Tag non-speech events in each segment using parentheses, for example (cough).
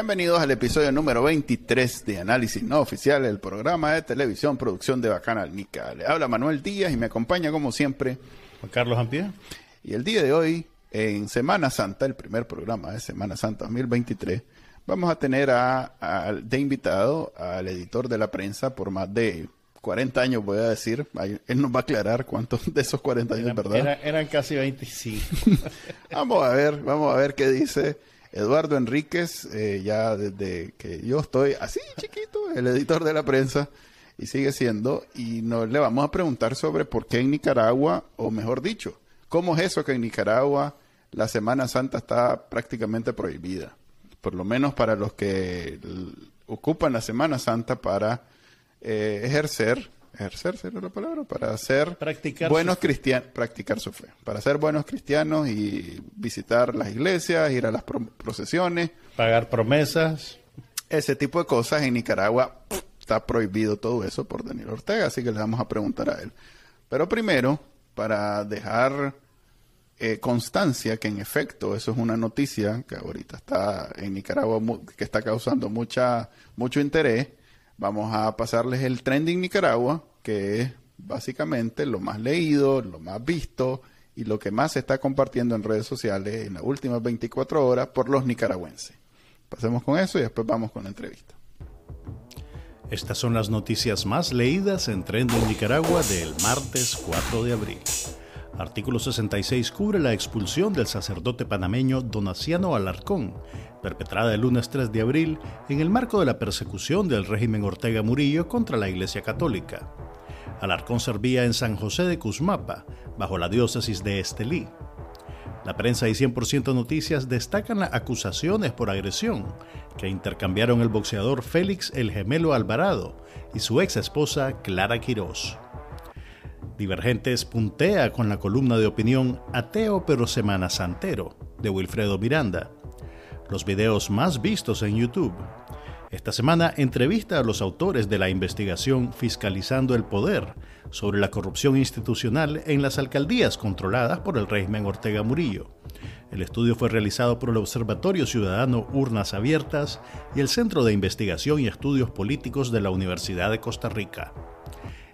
Bienvenidos al episodio número 23 de Análisis No Oficial, el programa de televisión producción de Bacanal Nica. Le habla Manuel Díaz y me acompaña como siempre Juan Carlos Ampie. Y el día de hoy, en Semana Santa, el primer programa de Semana Santa 2023, vamos a tener a, de invitado al editor de la prensa por más de 40 años, voy a decir. Él nos va a aclarar cuántos de esos 40 años, ¿verdad? eran casi 25. (laughs) vamos a ver, vamos a ver qué dice Eduardo Enríquez, eh, ya desde que yo estoy así chiquito, el editor de la prensa, y sigue siendo, y nos le vamos a preguntar sobre por qué en Nicaragua, o mejor dicho, cómo es eso que en Nicaragua la Semana Santa está prácticamente prohibida, por lo menos para los que ocupan la Semana Santa para eh, ejercer ejercer sería la palabra, para ser buenos cristianos, practicar su fe, para ser buenos cristianos y visitar las iglesias, ir a las procesiones. Pagar promesas. Ese tipo de cosas en Nicaragua está prohibido todo eso por Daniel Ortega, así que le vamos a preguntar a él. Pero primero, para dejar eh, constancia que en efecto eso es una noticia que ahorita está en Nicaragua que está causando mucha mucho interés, vamos a pasarles el trending Nicaragua, que es básicamente lo más leído, lo más visto y lo que más se está compartiendo en redes sociales en las últimas 24 horas por los nicaragüenses. Pasemos con eso y después vamos con la entrevista. Estas son las noticias más leídas en Trending Nicaragua del martes 4 de abril. Artículo 66 cubre la expulsión del sacerdote panameño Donaciano Alarcón, perpetrada el lunes 3 de abril en el marco de la persecución del régimen Ortega Murillo contra la Iglesia Católica. Alarcón servía en San José de Cusmapa, bajo la diócesis de Estelí. La prensa y 100% Noticias destacan las acusaciones por agresión que intercambiaron el boxeador Félix el Gemelo Alvarado y su ex esposa Clara Quirós. Divergentes puntea con la columna de opinión Ateo pero Semana Santero de Wilfredo Miranda. Los videos más vistos en YouTube. Esta semana entrevista a los autores de la investigación Fiscalizando el Poder sobre la corrupción institucional en las alcaldías controladas por el régimen Ortega Murillo. El estudio fue realizado por el Observatorio Ciudadano Urnas Abiertas y el Centro de Investigación y Estudios Políticos de la Universidad de Costa Rica.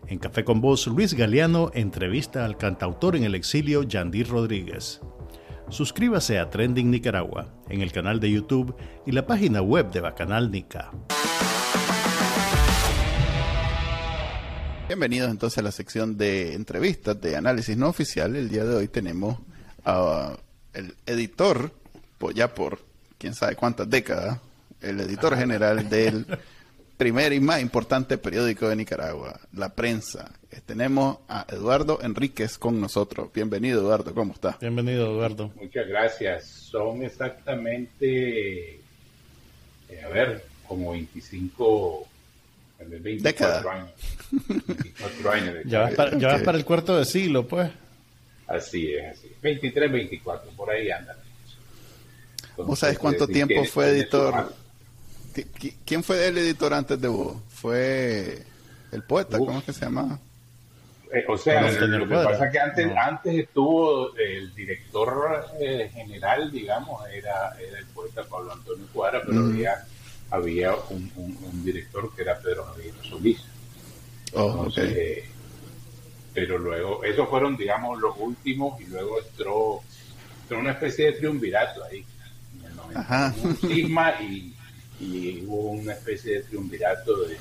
En Café con Voz, Luis Galeano entrevista al cantautor en el exilio Yandir Rodríguez. Suscríbase a Trending Nicaragua en el canal de YouTube y la página web de Bacanal Nica. Bienvenidos entonces a la sección de entrevistas de análisis no oficial. El día de hoy tenemos al editor, ya por quién sabe cuántas décadas, el editor general del primer y más importante periódico de Nicaragua, La Prensa. Eh, tenemos a Eduardo Enríquez con nosotros. Bienvenido, Eduardo, ¿cómo está? Bienvenido, Eduardo. Muchas gracias. Son exactamente, eh, a ver, como 25, 24 años. 24 años (laughs) ya, vas para, ya vas para el cuarto de siglo, pues. Así es, así. 23, 24, por ahí andan. ¿Vos sabés cuánto tiempo fue editor? ¿Quién fue el editor antes de vos? Fue el poeta, ¿cómo es que se llama? Eh, o sea, lo que pasa es que antes, antes estuvo el director eh, general, digamos, era, era, el poeta Pablo Antonio Cuadra, pero mm. había, había un, un, director que era Pedro Javier Solís. Oh, pero luego, esos fueron, digamos, los últimos y luego entró, entró una especie de triunvirato ahí. Ajá. Un cisma y y hubo una especie de triunvirato de,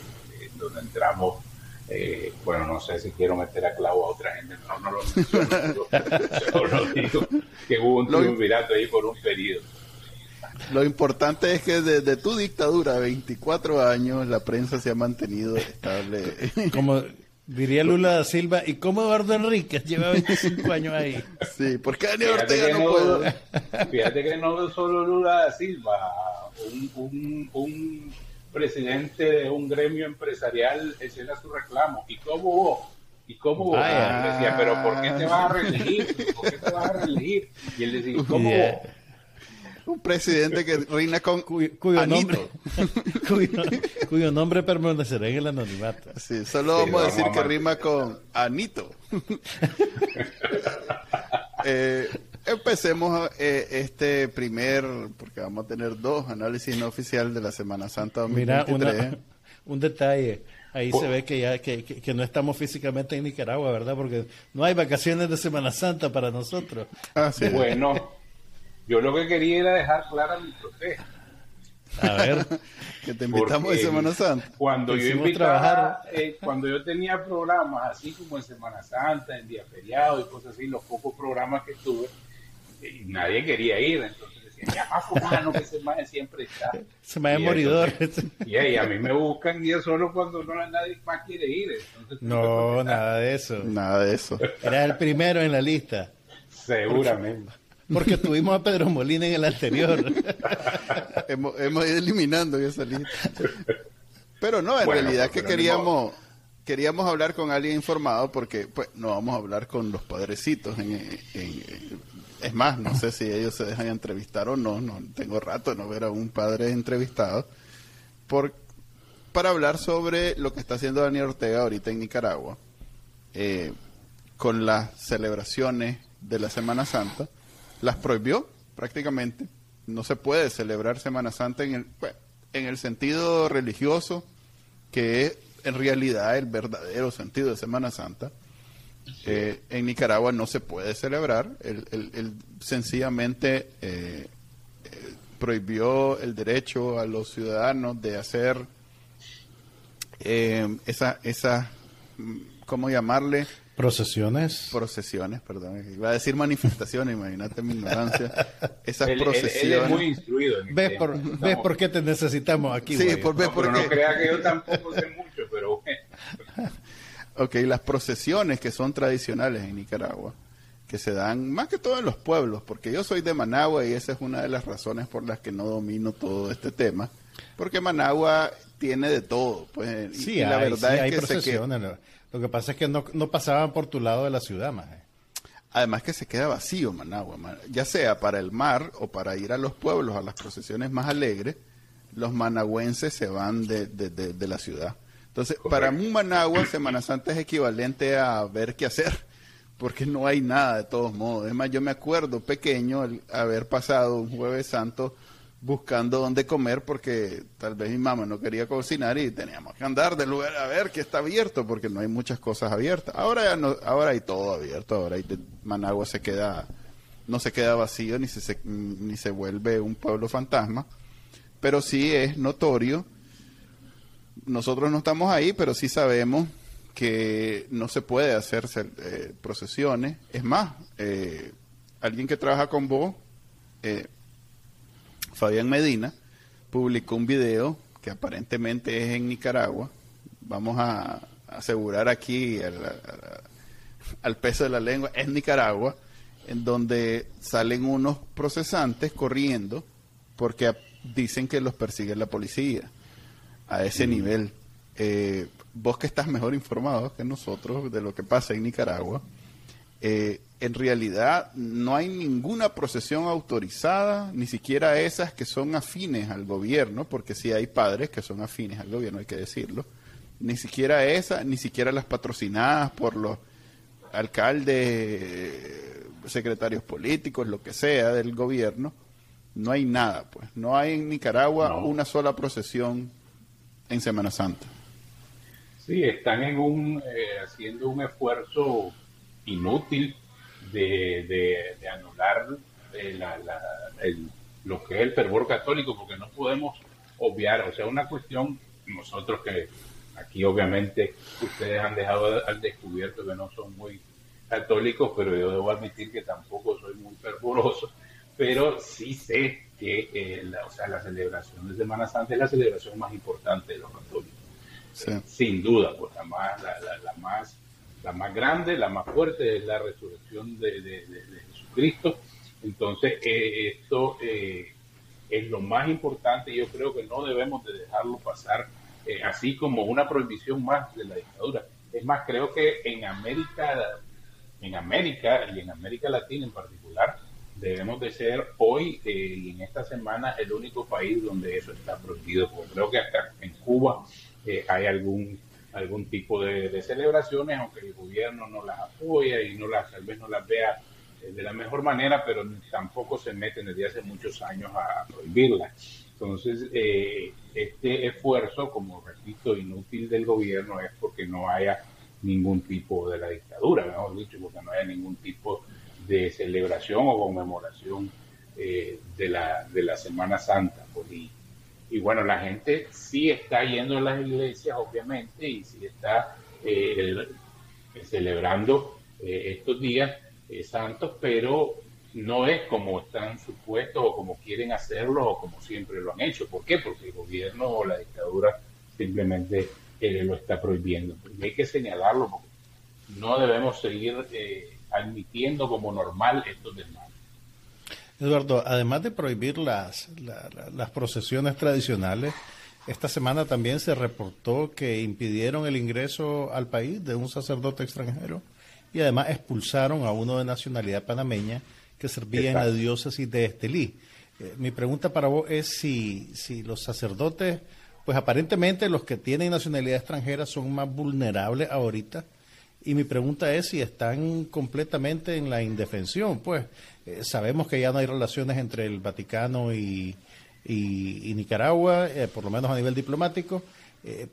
donde entramos, eh, bueno, no sé si quiero meter a clavo a otra gente, no, no lo menciono, (laughs) digo, que hubo un triunvirato ahí por un periodo. Lo importante es que desde tu dictadura, 24 años, la prensa se ha mantenido estable. Como diría Lula da Silva, ¿y cómo Eduardo Enríquez lleva 25 años ahí? (laughs) Sí, porque Daniel Ortega no, puede. Fíjate que no solo Lula da Silva, un, un, presidente de un gremio empresarial ese era su reclamo. ¿Y cómo ¿Y cómo decía, pero ¿por qué te vas a reelegir? ¿Por qué te vas a reelegir? Y él decía, (laughs) ¿cómo Un presidente que reina con cuyo, nombre (laughs) cuyo, nombre permanecerá en el anonimato. Sí, solo vamos a decir que rima con Anito. (laughs) eh, empecemos eh, este primer, porque vamos a tener dos análisis no oficial de la Semana Santa 2023. Mira, un detalle. Ahí se ve que ya que, que, no estamos físicamente en Nicaragua, ¿verdad? Porque no hay vacaciones de Semana Santa para nosotros. Ah, sí. Bueno, yo lo que quería era dejar clara mi protesta. A ver, (laughs) que te invitamos de Semana Santa. Cuando yo invitaba, eh, cuando yo tenía programas así como en Semana Santa, en día feriado y cosas así, los pocos programas que tuve, eh, nadie quería ir, entonces decían, ya más que ese más siempre está. Se me ha moridor. Y, y, a mí me buscan ir solo cuando no nadie más quiere ir. no, nada de eso. Nada de eso. Era el primero en la lista. Seguramente. Porque (laughs) tuvimos a Pedro Molina en el anterior. (laughs) hemos, hemos, ido eliminando esa lista. Pero no, en realidad que queríamos queríamos hablar con alguien informado porque pues no vamos a hablar con los padrecitos. es más, no sé si ellos se dejan entrevistar o no. No tengo rato de no ver a un padre entrevistado. Por, para hablar sobre lo que está haciendo Daniel Ortega ahorita en Nicaragua. Eh, con las celebraciones de la Semana Santa las prohibió prácticamente. No se puede celebrar Semana Santa en el, en el sentido religioso, que es en realidad el verdadero sentido de Semana Santa. Eh, en Nicaragua no se puede celebrar. Él, sencillamente eh, eh, prohibió el derecho a los ciudadanos de hacer esa, esa, ¿cómo llamarle? Procesiones. Procesiones, perdón. Iba a decir manifestaciones, (laughs) imagínate mi ignorancia. Esas procesiones. Él, es muy instruido. ¿Ves, por, ¿Ves por qué te necesitamos aquí? Sí, por, ves por qué. No crea que yo tampoco sé mucho, pero bueno. (laughs) ok, las procesiones que son tradicionales en Nicaragua, que se dan más que todo en los pueblos, porque yo soy de Managua y esa es una de las razones por las que no domino todo este tema, porque Managua tiene de todo. Pues, sí, y la verdad es que se lo que pasa es que no, no pasaban por tu lado de la ciudad, más. Además que se queda vacío Managua, ya sea para el mar o para ir a los pueblos, a las procesiones más alegres, los managüenses se van de, de, la ciudad. Entonces, para un Managua, Semana Santa es equivalente a ver qué hacer, (laughs) porque no hay nada de todos modos. Es más, yo me acuerdo pequeño el haber pasado un jueves santo buscando dónde comer porque tal vez mi mamá no quería cocinar y teníamos que andar del lugar a ver que está abierto porque no hay muchas cosas abiertas. Ahora ya no, ahora hay todo abierto, ahora hay Managua se queda no se queda vacío ni se, ni se vuelve un pueblo fantasma, pero sí es notorio. Nosotros no estamos ahí, pero sí sabemos que no se puede hacer eh, procesiones. Es más, eh, alguien que trabaja con vos eh, Fabián Medina publicó un video que aparentemente es en Nicaragua. Vamos a asegurar aquí al, peso de la lengua, es Nicaragua, en donde salen unos procesantes corriendo porque dicen que los persigue la policía a ese mm. nivel. Eh, vos que estás mejor informado que nosotros de lo que pasa en Nicaragua, eh, en realidad no hay ninguna procesión autorizada, ni siquiera esas que son afines al gobierno, porque sí hay padres que son afines al gobierno, hay que decirlo, ni siquiera esas, ni siquiera las patrocinadas por los alcaldes, secretarios políticos, lo que sea del gobierno, no hay nada, pues. No hay en Nicaragua una sola procesión en Semana Santa. Sí, están en un, eh, haciendo un esfuerzo inútil de, de, anular eh, lo que es el fervor católico, porque no podemos obviar, o sea, una cuestión, nosotros que aquí obviamente ustedes han dejado al descubierto que no son muy católicos, pero yo debo admitir que tampoco soy muy fervoroso, pero sí sé que eh, la, o sea, la celebración de Semana Santa es la celebración más importante de los católicos. sin duda, pues la más, la la más grande, la más fuerte es la resurrección de, Jesucristo. Entonces, eh, esto eh, es lo más importante yo creo que no debemos de dejarlo pasar eh, así como una prohibición más de la dictadura. Es más, creo que en América, en América y en América Latina en particular, debemos de ser hoy y en esta semana el único país donde eso está prohibido. Porque creo que hasta en Cuba hay algún algún tipo de, celebraciones, aunque el gobierno no las apoya y no las, tal vez no las vea de la mejor manera, pero tampoco se meten desde hace muchos años a, prohibirla. Entonces, eh, este esfuerzo, como repito, inútil del gobierno es porque no haya ningún tipo de la dictadura, mejor dicho, porque no haya ningún tipo de celebración o conmemoración eh, de, la, de la Semana Santa. Pues, y, y, bueno, la gente sí está yendo a las iglesias, obviamente, y sí está eh, celebrando estos días, eh, santos, pero no es como están supuestos o como quieren hacerlo o como siempre lo han hecho. ¿Por qué? Porque el gobierno o la dictadura simplemente eh, lo está prohibiendo. Y hay que señalarlo porque no debemos seguir eh, admitiendo como normal estos desmanes. Eduardo, además de prohibir las, las procesiones tradicionales, esta semana también se reportó que impidieron el ingreso al país de un sacerdote extranjero y además expulsaron a uno de nacionalidad panameña que servía en la diócesis de Estelí. Eh, mi pregunta para vos es si, si los sacerdotes, pues aparentemente los que tienen nacionalidad extranjera son más vulnerables ahorita. Y mi pregunta es si están completamente en la indefensión. Pues eh, sabemos que ya no hay relaciones entre el Vaticano y, y, Nicaragua, eh, por lo menos a nivel diplomático,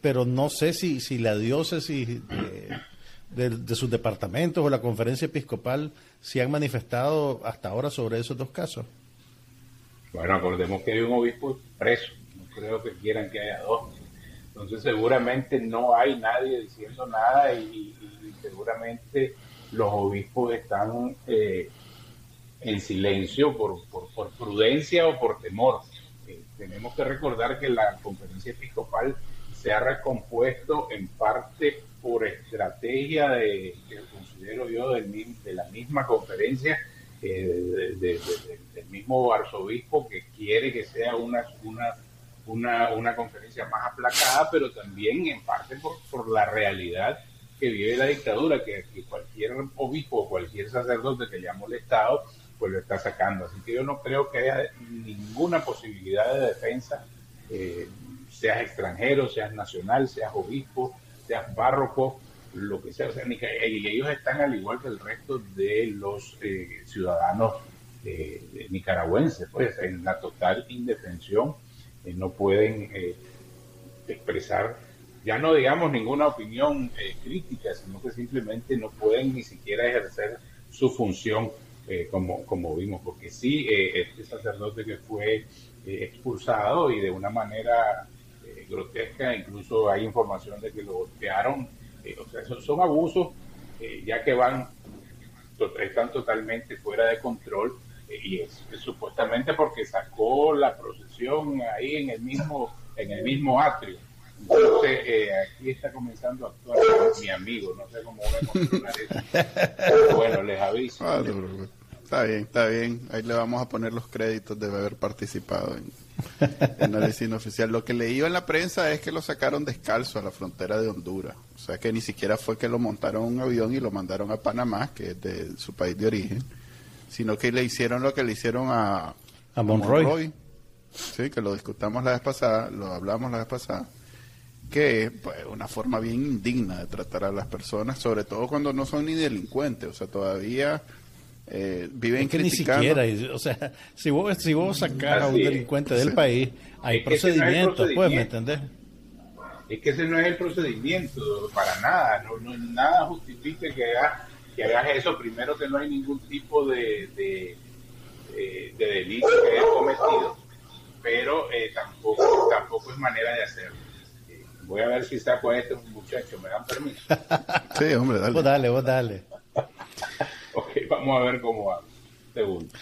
pero no sé si, si la diócesis de, sus departamentos o la conferencia episcopal se han manifestado hasta ahora sobre esos dos casos? Bueno, acordemos que hay un obispo preso, no creo que quieran que haya dos. Entonces seguramente no hay nadie diciendo nada y, seguramente los obispos están eh, en silencio por, por, prudencia o por temor. Eh, tenemos que recordar que la conferencia episcopal se ha recompuesto en parte por estrategia de, que considero yo de la misma conferencia, eh, del mismo arzobispo que quiere que sea una, una, conferencia más aplacada, pero también en parte por, la realidad que vive la dictadura, que, cualquier obispo o cualquier sacerdote que le ha molestado, pues lo está sacando. Así que yo no creo que haya ninguna posibilidad de defensa, eh, seas extranjero, seas nacional, seas obispo, seas párroco, lo que sea, y ellos están al igual que el resto de los eh, ciudadanos eh, nicaragüenses, pues en la total indefensión, eh, no pueden expresar, ya no digamos ninguna opinión crítica, sino que simplemente no pueden ni siquiera ejercer su función como, como vimos, porque sí, este sacerdote que fue expulsado y de una manera grotesca, incluso hay información de que lo golpearon, eh, o sea, son, abusos eh, ya que van, están totalmente fuera de control eh, y es, supuestamente porque sacó la procesión ahí en el mismo, en el mismo atrio. Entonces, aquí está comenzando a actuar mi amigo, no sé cómo voy a controlar eso. bueno, les aviso. Ah, está bien, está bien. Ahí le vamos a poner los créditos de haber participado en, en la oficial. Lo que leí en la prensa es que lo sacaron descalzo a la frontera de Honduras. O sea que ni siquiera fue que lo montaron en un avión y lo mandaron a Panamá, que es de su país de origen, sino que le hicieron lo que le hicieron a, a Monroy. Sí, que lo discutamos la vez pasada, lo hablamos la vez pasada que es pues, una forma bien indigna de tratar a las personas, sobre todo cuando no son ni delincuentes, o sea, todavía eh, viven que ni siquiera, o sea, si vos, si vos sacás a un delincuente del país, hay procedimientos, pues, ¿me entendés? Es que ese no es el procedimiento, para nada, no, nada justifica que hagas, que hagas eso, primero que no hay ningún tipo de, de, delito que hayas cometido, pero eh, tampoco, tampoco es manera de hacerlo. Eh, voy a ver si saco a este muchacho, ¿me dan permiso? (laughs) sí, hombre, dale. Vos dale, vos dale. (laughs) ok, vamos a ver cómo va. Segundo.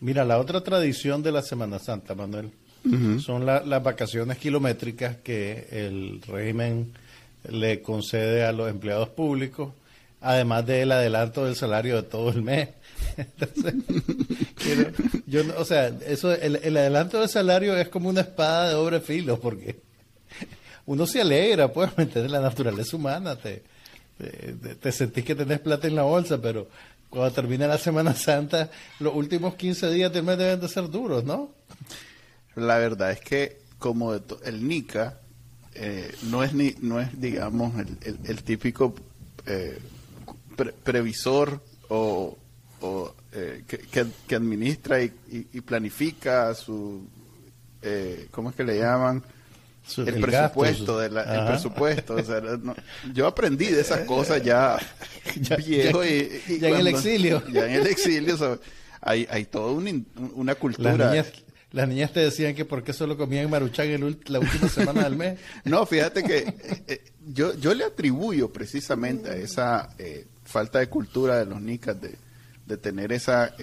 Mira, la otra tradición de la Semana Santa, Manuel, son las vacaciones kilométricas que el régimen le concede a los empleados públicos, además del adelanto del salario de todo el mes. (laughs) yo, o sea, eso, el, el, adelanto del salario es como una espada de doble filo, porque uno se alegra, pues, ¿me entiendes? La naturaleza humana te, te, sentís que tenés plata en la bolsa, pero cuando termina la Semana Santa, los últimos 15 días del mes deben de ser duros, ¿no? La verdad es que como el NICA eh, no es ni no es digamos el, típico eh, previsor o o eh, que, administra y, planifica su, eh, ¿cómo es que le llaman? el, presupuesto, el presupuesto. yo aprendí de esas cosas ya, (laughs) viejo y, ya en el exilio. Ya en el exilio, hay, hay toda una cultura. Las niñas, te decían que por qué solo comían maruchan en la última semana del mes. (laughs) No, fíjate que eh, eh, yo, yo le atribuyo precisamente a esa eh, falta de cultura de los nicas de, de tener esa,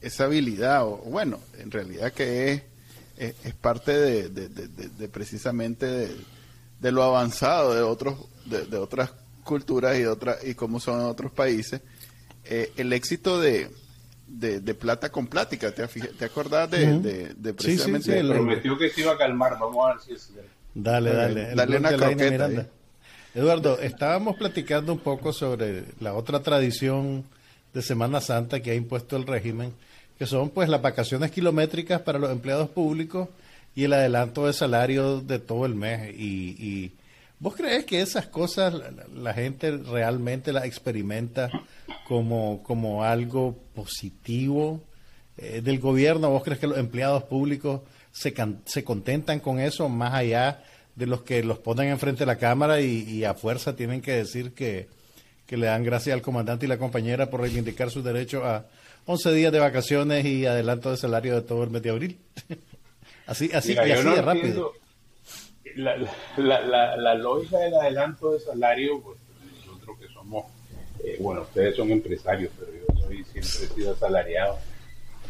esa habilidad, o bueno, en realidad que es es, parte de, precisamente de, lo avanzado de otros de, otras culturas y de otras y cómo son otros países. Eh, el éxito de, de, plata con plática te, te acordás de, precisamente prometió que se iba a calmar vamos a ver si es dale dale dale una croqueta Eduardo estábamos platicando un poco sobre la otra tradición de Semana Santa que ha impuesto el régimen que son pues las vacaciones kilométricas para los empleados públicos y el adelanto de salario de todo el mes. Y, ¿Vos crees que esas cosas la, gente realmente las experimenta como, como algo positivo eh, del gobierno? ¿Vos crees que los empleados públicos se, se contentan con eso más allá de los que los ponen enfrente de la Cámara y, a fuerza tienen que decir que, que le dan gracias al comandante y la compañera por reivindicar su derecho a, 11 días de vacaciones y adelanto de salario de todo el mes de abril. (laughs) así así, y así de rápido. La, la, la, lógica del adelanto de salario, pues nosotros que somos, eh, bueno, ustedes son empresarios, pero yo soy, siempre he sido asalariado.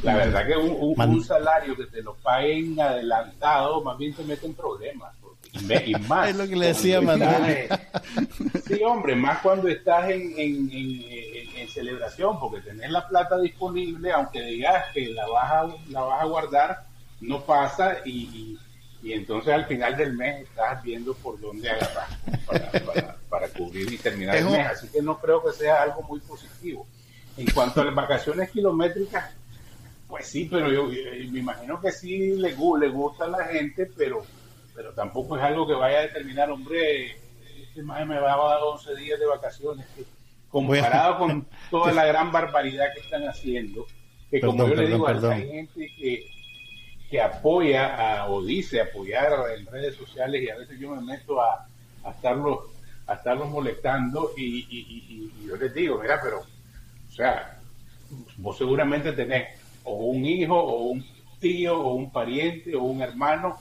La verdad que un, un, salario que te lo paguen adelantado, más bien te mete en problemas. Y, más. es lo que le decía Manuel. sí, hombre, más cuando estás en, en, en, celebración, porque tenés la plata disponible, aunque digas que la vas a, la vas a guardar, no pasa y, y, entonces al final del mes estás viendo por dónde agarrar para, para, cubrir y terminar el mes. Así que no creo que sea algo muy positivo. En cuanto a las vacaciones kilométricas, pues sí, pero yo, me imagino que sí le, le gusta a la gente, pero pero tampoco es algo que vaya a determinar, hombre, este maestro me va a dar 11 días de vacaciones, comparado con toda la gran barbaridad que están haciendo, que como yo le digo, hay gente que, que apoya o dice apoyar en redes sociales y a veces yo me meto a, a estarlos a estarlos molestando y, y, y, yo les digo, mira, pero, o sea, vos seguramente tenés o un hijo o un tío o un pariente o un hermano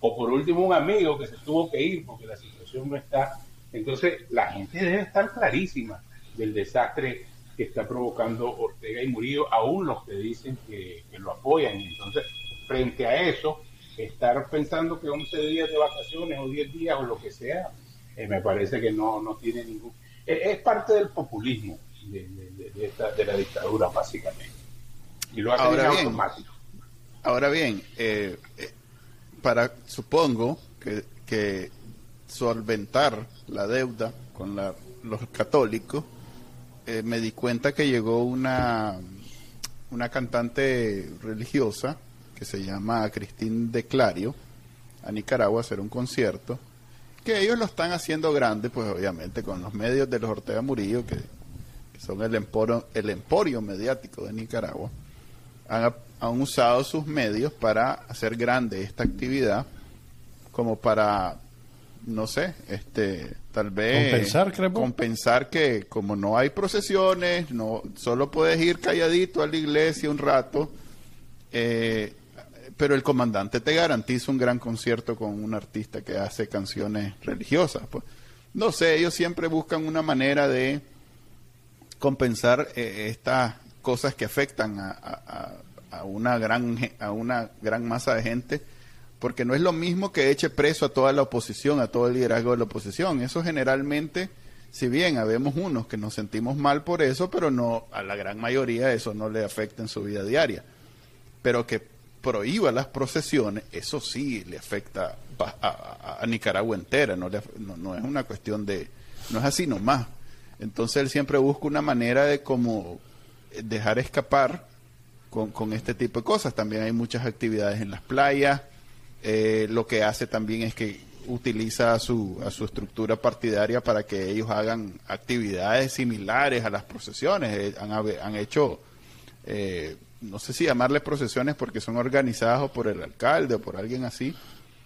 o por último un amigo que se tuvo que ir porque la situación no está. Entonces, la gente debe estar clarísima del desastre que está provocando Ortega y Murillo, aún los que dicen que, lo apoyan. Entonces, frente a eso, estar pensando que 11 días de vacaciones o 10 días o lo que sea, eh, me parece que no, no tiene ningún... es parte del populismo de, de, la dictadura, básicamente. Y lo hace ahora bien, automático. Ahora bien, eh, eh para, supongo, que, que solventar la deuda con la, los católicos, eh, me di cuenta que llegó una, una cantante religiosa que se llama Cristín de Clario a Nicaragua a hacer un concierto, que ellos lo están haciendo grande, pues obviamente con los medios de los Ortega Murillo, que, son el emporio, el emporio mediático de Nicaragua. Han, han usado sus medios para hacer grande esta actividad, como para, no sé, este, tal vez compensar, compensar que como no hay procesiones, no, solo puedes ir calladito a la iglesia un rato, eh, pero el comandante te garantiza un gran concierto con un artista que hace canciones religiosas. Pues. No sé, ellos siempre buscan una manera de compensar eh, estas cosas que afectan a, a, una gran, a una gran masa de gente, porque no es lo mismo que eche preso a toda la oposición, a todo el liderazgo de la oposición. Eso generalmente, si bien habemos unos que nos sentimos mal por eso, pero no a la gran mayoría eso no le afecta en su vida diaria. Pero que prohíba las procesiones, eso sí le afecta a, Nicaragua entera, no, no, no, es una cuestión de, no es así nomás. Entonces él siempre busca una manera de como dejar escapar con, con este tipo de cosas. También hay muchas actividades en las playas. Eh, lo que hace también es que utiliza a su, a su estructura partidaria para que ellos hagan actividades similares a las procesiones. Eh, han, han hecho, eh, no sé si llamarles procesiones porque son organizadas por el alcalde o por alguien así.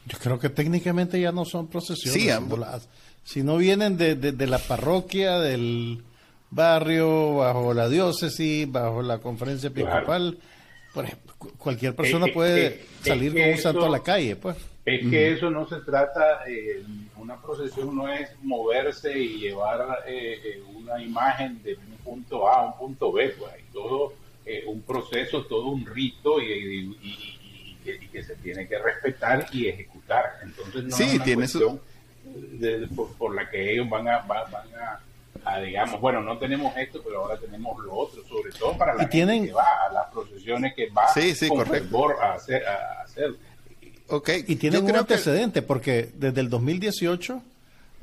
Yo creo que técnicamente ya no son procesiones. Sí, si no vienen de, de, la parroquia, del barrio, bajo la diócesis, bajo la conferencia episcopal, por ejemplo, cualquier persona puede salir con un santo a la calle, pues. Es que eso no se trata, eh, una procesión no es moverse y llevar eh, eh, una imagen de un punto A a un punto B, pues hay todo un proceso, todo un rito y, que se tiene que respetar y ejecutar. Entonces no es una tiene cuestión por, la que ellos van a, van, a, digamos, bueno, no tenemos esto, pero ahora tenemos lo otro, sobre todo para la gente que va a las procesiones que va sí, sí, con a hacer, a hacer. Y tienen un antecedente, porque desde el 2018,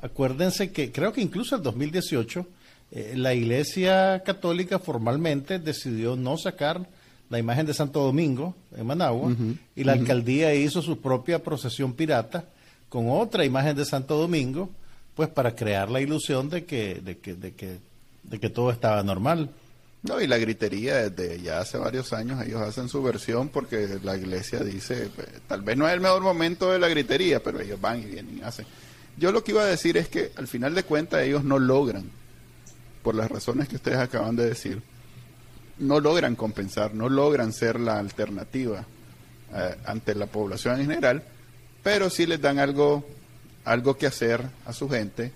acuérdense que creo que incluso el 2018, eh, la Iglesia Católica formalmente decidió no sacar la imagen de Santo Domingo en Managua y la alcaldía hizo su propia procesión pirata con otra imagen de Santo Domingo, pues para crear la ilusión de que, de que, de que, de que todo estaba normal. No, y la gritería desde ya hace varios años ellos hacen su versión porque la iglesia dice, pues, tal vez no es el mejor momento de la gritería, pero ellos van y vienen y hacen. Yo lo que iba a decir es que al final de cuentas ellos no logran, por las razones que ustedes acaban de decir, no logran compensar, no logran ser la alternativa eh, ante la población en general, pero sí les dan algo, algo que hacer a su gente,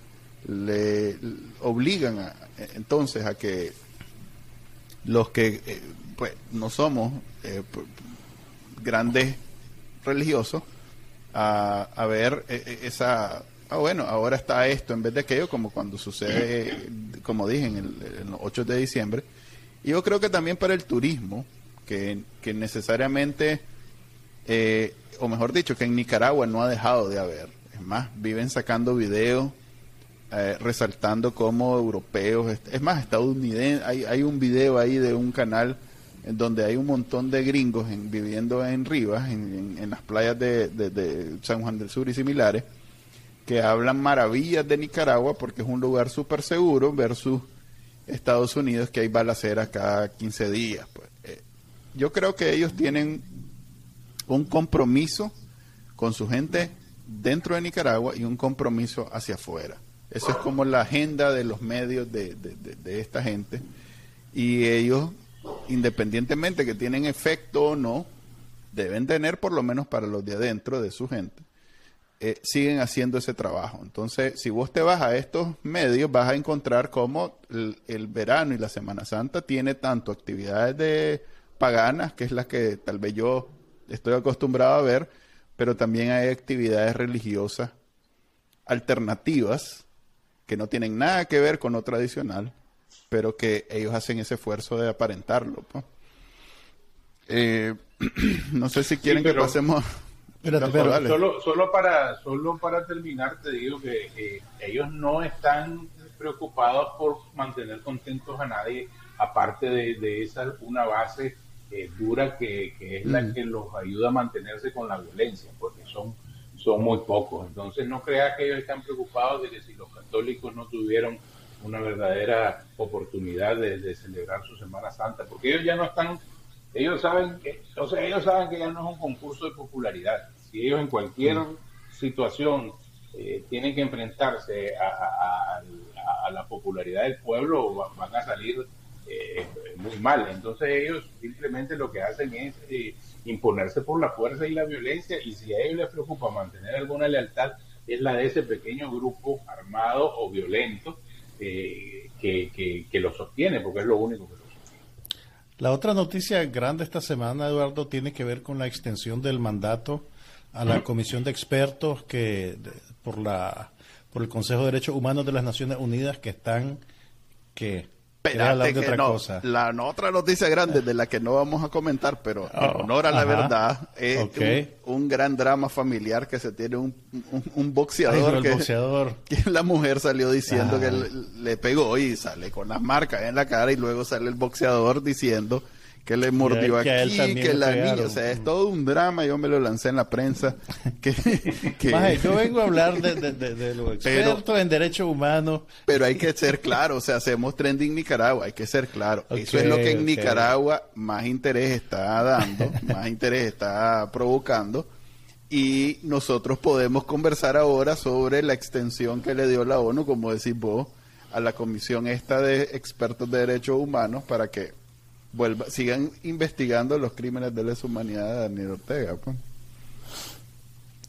le obligan entonces a que los que eh, pues no somos eh, grandes religiosos a, a ver eh, esa ah bueno ahora está esto en vez de aquello como cuando sucede como dije en, el, los 8 de diciembre. Y yo creo que también para el turismo que, que necesariamente o mejor dicho que en Nicaragua no ha dejado de haber es más viven sacando videos eh, resaltando como europeos, es más, estadounidenses, hay, hay un video ahí de un canal en donde hay un montón de gringos viviendo en Rivas, en, las playas de, San Juan del Sur y similares, que hablan maravillas de Nicaragua porque es un lugar súper seguro versus Estados Unidos que hay balaceras cada 15 días. Pues. Eh, yo creo que ellos tienen un compromiso con su gente dentro de Nicaragua y un compromiso hacia afuera. Eso es como la agenda de los medios de, esta gente. Y ellos, independientemente que tienen efecto o no, deben tener por lo menos para los de adentro de su gente, eh, siguen haciendo ese trabajo. Entonces, si vos te vas a estos medios, vas a encontrar cómo el, verano y la Semana Santa tiene tanto actividades de paganas, que es la que tal vez yo estoy acostumbrado a ver, pero también hay actividades religiosas alternativas que no tienen nada que ver con lo tradicional, pero que ellos hacen ese esfuerzo de aparentarlo. Eh, (clears throat) no sé si quieren que pasemos. solo, solo, para, solo para terminar, te digo que eh, ellos no están preocupados por mantener contentos a nadie, aparte de, esa una base eh, dura que, es la mm. que los ayuda a mantenerse con la violencia, porque son son muy pocos. Entonces no crea que ellos están preocupados de que si los católicos no tuvieron una verdadera oportunidad de, celebrar su Semana Santa, porque ellos ya no están, ellos saben que, o sea, ellos saben que ya no es un concurso de popularidad. Si ellos en cualquier mm. situación eh, tienen que enfrentarse a, la popularidad del pueblo, van a salir eh, muy mal. Entonces ellos simplemente lo que hacen es eh, imponerse por la fuerza y la violencia y si a ellos les preocupa mantener alguna lealtad es la de ese pequeño grupo armado o violento eh, que, que, lo sostiene, porque es lo único que lo sostiene. La otra noticia grande esta semana, Eduardo, tiene que ver con la extensión del mandato a la comisión de expertos que por la por el Consejo de Derechos Humanos de las Naciones Unidas que están que la otra noticia grande de la que no vamos a comentar, pero en oh, honor a la verdad, es un, gran drama familiar que se tiene un, boxeador, (laughs) que, la mujer salió diciendo que le, pegó y sale con las marcas en la cara y luego sale el boxeador diciendo que le mordió aquí, que, la niña, o sea, es todo un drama, yo me lo lancé en la prensa. (laughs) Que, yo vengo a hablar de, de, los expertos en derechos humanos. Pero hay que ser claro, o sea, hacemos trending Nicaragua, hay que ser claro. Eso es lo que en Nicaragua más interés está dando, más interés está provocando. Y nosotros podemos conversar ahora sobre la extensión que le dio la ONU, como decís vos, a la comisión esta de expertos de derechos humanos para que vuelva, sigan investigando los crímenes de lesa humanidad de Daniel Ortega. Pues.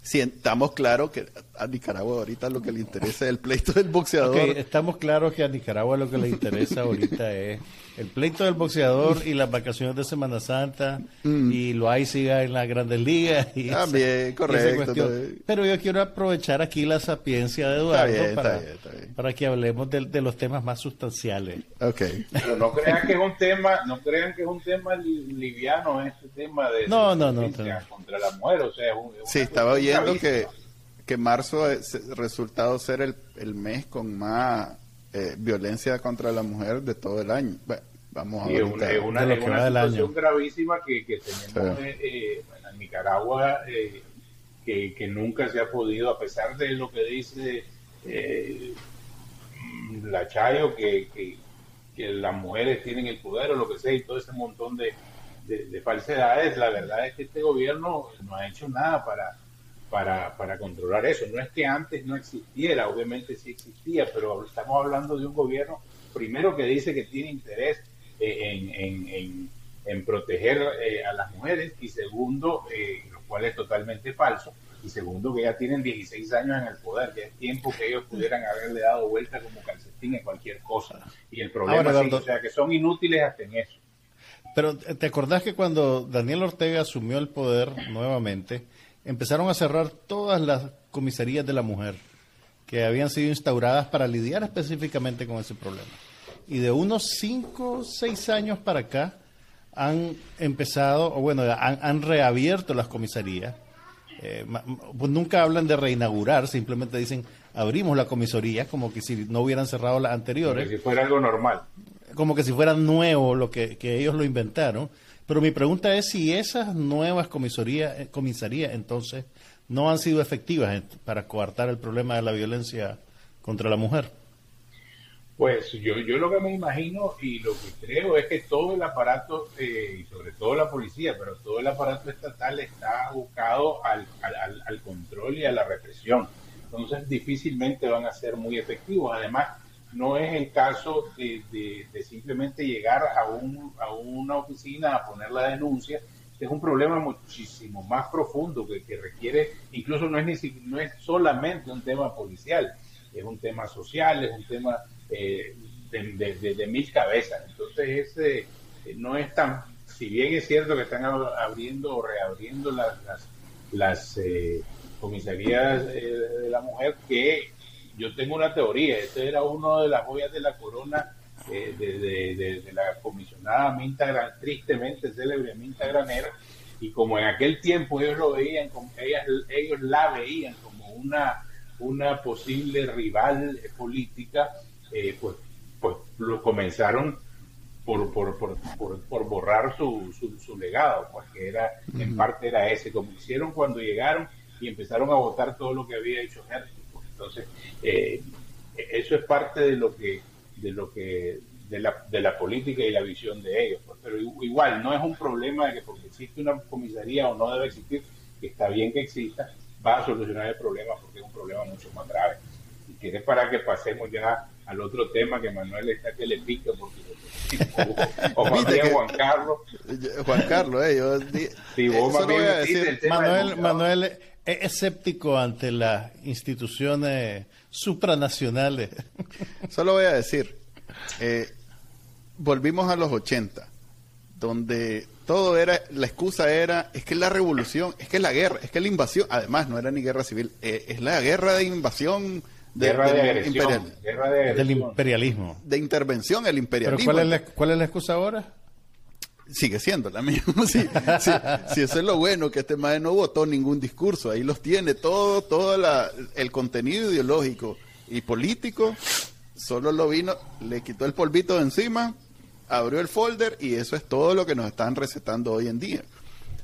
Si estamos claros que a Nicaragua ahorita lo que le interesa es el pleito del boxeador. estamos claros que a Nicaragua lo que le interesa ahorita (laughs) es el pleito del boxeador y las vacaciones de Semana Santa mm. y lo hay siga en la Grandes Ligas. Y También, correcto. Pero yo quiero aprovechar aquí la sapiencia de Eduardo para, para, que hablemos de, los temas más sustanciales. Okay. Pero no crean que es un tema, no crean que es un tema liviano este tema de, no, no, no, contra la mujer, o sea, sí, estaba oyendo que que marzo ha resultado ser el, el mes con más eh, violencia contra la mujer de todo el año. vamos a ver. Es una, es una, situación gravísima que, que tenemos eh, eh, en Nicaragua que, que, nunca se ha podido, a pesar de lo que dice la Chayo, que, que, que, las mujeres tienen el poder o lo que sea y todo ese montón de, de falsedades, la verdad es que este gobierno no ha hecho nada para para, para controlar eso. No es que antes no existiera, obviamente sí existía, pero estamos hablando de un gobierno, primero que dice que tiene interés eh, en, en, proteger eh, a las mujeres y segundo, eh, lo cual es totalmente falso, y segundo que ya tienen 16 años en el poder, ya es tiempo que ellos pudieran haberle dado vuelta como calcetín en cualquier cosa. Y el problema es o sea, que son inútiles hasta en eso. Pero te acordás que cuando Daniel Ortega asumió el poder nuevamente, empezaron a cerrar todas las comisarías de la mujer que habían sido instauradas para lidiar específicamente con ese problema. Y de unos 5 o 6 años para acá han empezado, o bueno, han, reabierto las comisarías. Eh, pues nunca hablan de reinaugurar, simplemente dicen abrimos la comisaría, como que si no hubieran cerrado las anteriores. Como que si fuera algo normal. Como que si fuera nuevo lo que, que ellos lo inventaron. Pero mi pregunta es si esas nuevas comisarías, eh, comisarías entonces no han sido efectivas para coartar el problema de la violencia contra la mujer. Pues yo, yo lo que me imagino y lo que creo es que todo el aparato, eh, y sobre todo la policía, pero todo el aparato estatal está abocado al, al, al control y a la represión. Entonces difícilmente van a ser muy efectivos. Además, no es el caso de, de, simplemente llegar a, un, a una oficina a poner la denuncia. Es un problema muchísimo más profundo que, que requiere, incluso no es, ni, no es solamente un tema policial, es un tema social, es un tema eh, de, de, mil cabezas. Entonces, ese no es tan, si bien es cierto que están abriendo o reabriendo las, las, las eh, comisarías eh, de la mujer, que yo tengo una teoría, este era uno de las joyas de la corona eh, de, la comisionada Minta Gran, tristemente célebre Minta Granera, y como en aquel tiempo ellos lo veían, como ellos la veían como una, una posible rival política, eh, pues, pues lo comenzaron por, por, por, por, borrar su, su, legado, porque era, en parte era ese, como hicieron cuando llegaron y empezaron a votar todo lo que había hecho Henry entonces, eh, eso es parte de lo que, de lo que, de la, de la política y la visión de ellos. Pues. Pero igual, no es un problema de que porque existe una comisaría o no debe existir, que está bien que exista, va a solucionar el problema porque es un problema mucho más grave. Y quieres para que pasemos ya al otro tema que Manuel está que le pica porque o, (laughs) o Juan Carlos Juan Carlos eh, yo, sí, vos Manuel Manuel es escéptico ante las instituciones supranacionales. (laughs) Solo voy a decir, eh, volvimos a los 80, donde todo era, la excusa era, es que es la revolución, es que es la guerra, es que es la invasión, además no era ni guerra civil, eh, es la guerra de invasión. De, guerra, de guerra de del imperialismo. De intervención, el imperialismo. ¿Pero cuál es cuál es la excusa ahora? Sigue siendo la misma. (laughs) Sí, sí, eso es lo bueno, que este madre no votó ningún discurso. Ahí los tiene todo, todo el contenido ideológico y político. Solo lo vino, le quitó el polvito de encima abrió el folder y eso es todo lo que nos están recetando hoy en día.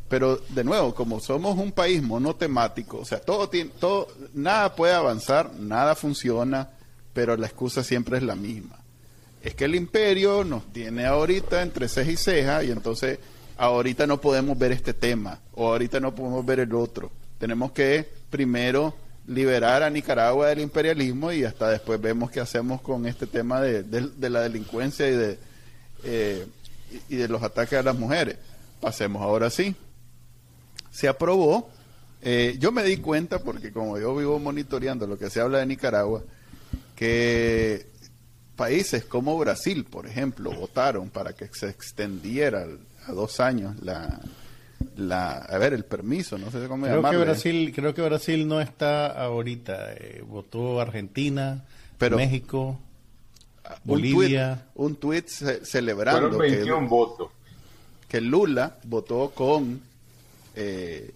Pero de nuevo, como somos un país monotemático, o sea, todo tiene, todo, nada puede avanzar, nada funciona, pero la excusa siempre es la misma. Es que el imperio nos tiene ahorita entre ceja y ceja y entonces ahorita no podemos ver este tema o ahorita no podemos ver el otro. Tenemos que primero liberar a Nicaragua del imperialismo y hasta después vemos qué hacemos con este tema de, la delincuencia y de, eh, y de los ataques a las mujeres. Pasemos ahora sí. Se aprobó. Eh, yo me di cuenta, porque como yo vivo monitoreando lo que se habla de Nicaragua, que países como Brasil, por ejemplo, votaron para que se extendiera a dos años la, la a ver el permiso no sé cómo creo que Brasil creo que Brasil no está ahorita eh, votó Argentina Pero México Bolivia. un tuit celebrando que, que Lula votó con eh,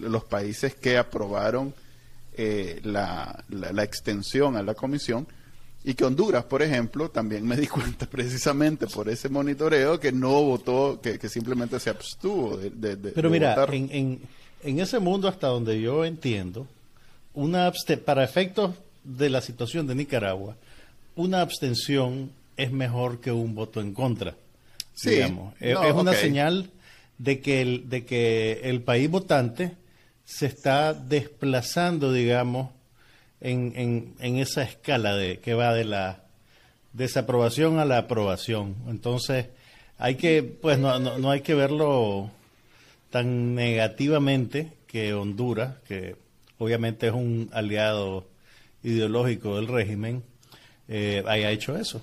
los países que aprobaron eh, la, la extensión a la comisión y que Honduras, por ejemplo, también me di (laughs) cuenta precisamente por ese monitoreo que no votó, que, simplemente se abstuvo de, de, Pero mira, En, en, en, ese mundo hasta donde yo entiendo, una para efectos de la situación de Nicaragua, una abstención es mejor que un voto en contra. Sí, digamos. es una señal de que, el, de que el país votante se está desplazando, digamos, en, en, en esa escala de que va de la desaprobación a la aprobación. Entonces, hay que, pues no, no, hay que verlo tan negativamente que Honduras, que obviamente es un aliado ideológico del régimen, eh, haya hecho eso.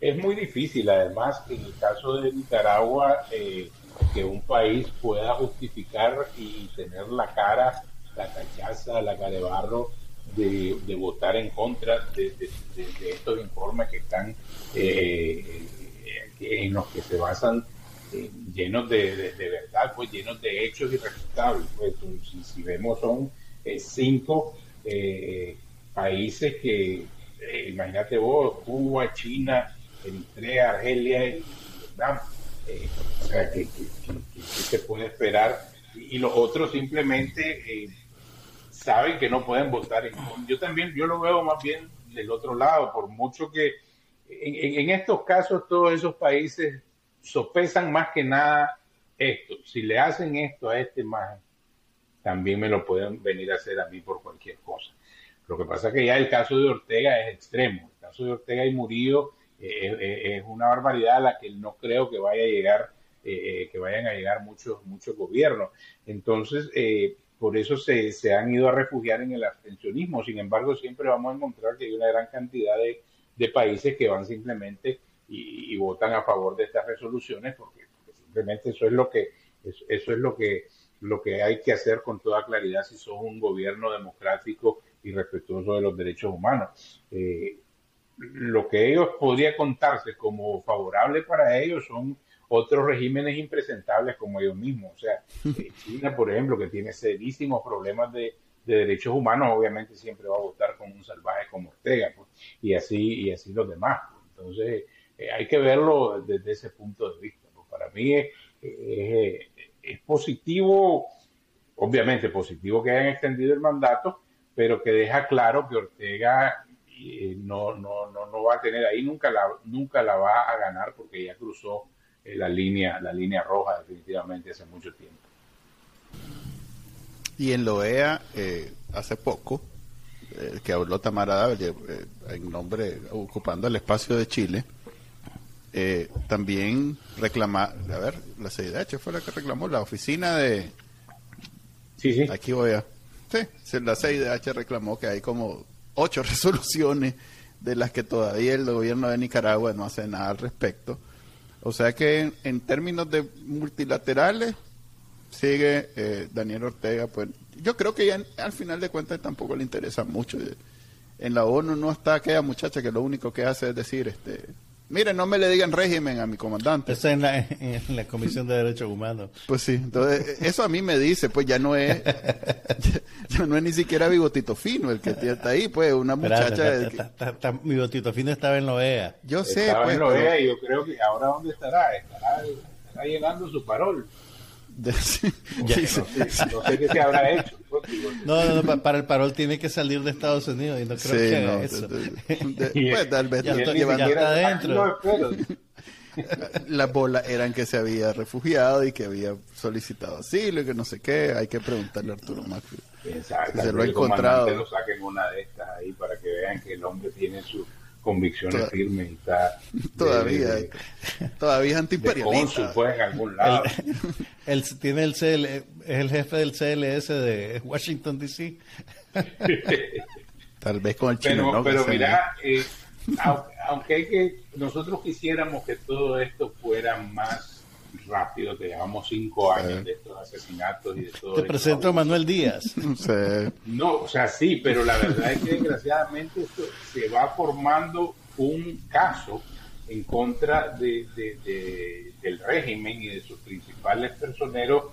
Es muy difícil, además, en el caso de Nicaragua, eh, que un país pueda justificar y tener la cara la cachaza, la carebarro de, de votar en contra de, estos informes que están eh, en los que se basan eh, llenos de, verdad, pues llenos de hechos irrefutables. Pues, si, vemos son eh, cinco países que, imagínate vos, Cuba, China, Eritrea, Argelia y Vietnam. que, se puede esperar? Y, los otros simplemente saben que no pueden votar en Yo también, yo lo veo más bien del otro lado, por mucho que en, estos casos todos esos países sopesan más que nada esto. Si le hacen esto a este imagen, también me lo pueden venir a hacer a mí por cualquier cosa. Lo que pasa es que ya el caso de Ortega es extremo. El caso de Ortega y Murillo eh, es una barbaridad a la que no creo que vaya a llegar, eh, eh, que vayan a llegar muchos, muchos gobiernos. Entonces, por eso se, se, han ido a refugiar en el abstencionismo. Sin embargo, siempre vamos a encontrar que hay una gran cantidad de, de países que van simplemente y, votan a favor de estas resoluciones porque, simplemente eso es lo que eso, es lo que lo que hay que hacer con toda claridad si son un gobierno democrático y respetuoso de los derechos humanos. Eh, lo que ellos podría contarse como favorable para ellos son otros regímenes impresentables como ellos mismos. O sea, eh, (laughs) China, por ejemplo, que tiene serísimos problemas de, derechos humanos, obviamente siempre va a votar con un salvaje como Ortega, pues, y así y así los demás. Pues. Entonces, eh, hay que verlo desde ese punto de vista. Pues. Para mí es, es, positivo, obviamente positivo que hayan extendido el mandato, pero que deja claro que Ortega eh, no, no, no, no va a tener ahí, nunca la, nunca la va a ganar porque ya cruzó eh, la línea, la línea roja definitivamente hace mucho tiempo. Y en Loea, eh, hace poco, eh, que habló Tamara en nombre, ocupando el espacio de Chile, también reclama, a ver, la CIDH fue la que reclamó, la oficina de... Sí, sí. Aquí voy a... Sí, la CIDH reclamó que hay como ocho (laughs) resoluciones de las que todavía el gobierno de Nicaragua no hace nada al respecto o sea que en, términos de multilaterales sigue eh, Daniel Ortega, pues yo creo que ya al final de cuentas tampoco le interesa mucho. En la ONU no está aquella muchacha que lo único que hace es decir, este, Mire, no me le digan régimen a mi comandante. Está en la, en la Comisión de Derechos Humanos. Pues sí, entonces eso a mí me dice, pues ya no es, (laughs) ya, no es ni siquiera bigotito fino el que está ahí, pues una muchacha. bigotito fino estaba en Loea. Yo sé, estaba pues. en Loea y yo creo que ahora dónde estará, estará, estará llegando su parol. De, (laughs) sí, no, sé, no, sé, qué se habrá hecho. No, no, no, para el parol tiene que salir de Estados Unidos y no creo sí, que no, haga eso. De, (laughs) de, pues tal vez ya, ya, está, llevando, ya está adentro. (laughs) Las bolas eran que se había refugiado y que había solicitado asilo y que no sé qué. Hay que preguntarle a Arturo Macri. Exacto. Se lo ha encontrado. lo saquen una de estas ahí para que vean que el hombre tiene sus convicciones Tod firmes y está todavía de, de, todavía es antiimperialista. pues en algún lado. el, (laughs) el, tiene el CL, es el jefe del CLS de Washington DC (laughs) tal vez con el chino pero, ¿no? pero mira eh, aunque, aunque hay que nosotros quisiéramos que todo esto fuera más rápido, que llevamos cinco años de estos asesinatos y de todo Te presento a Manuel Díaz. (laughs) Sí. No, o sea, sí, pero la verdad es que desgraciadamente esto se va formando un caso en contra de, de, de, del régimen y de sus principales personeros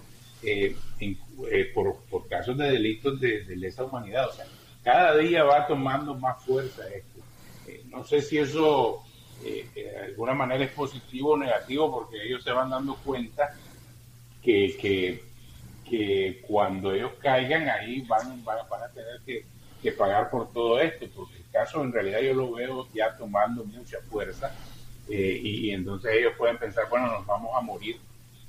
eh, en, eh, por, por, casos de delitos de, lesa humanidad. O sea, cada día va tomando más fuerza esto. Eh, no sé si eso eh, de alguna manera es positivo o negativo porque ellos se van dando cuenta que, que, que cuando ellos caigan ahí van, van, van a tener que, que, pagar por todo esto, porque el caso en realidad yo lo veo ya tomando mucha fuerza eh, y, y, entonces ellos pueden pensar, bueno, nos vamos a morir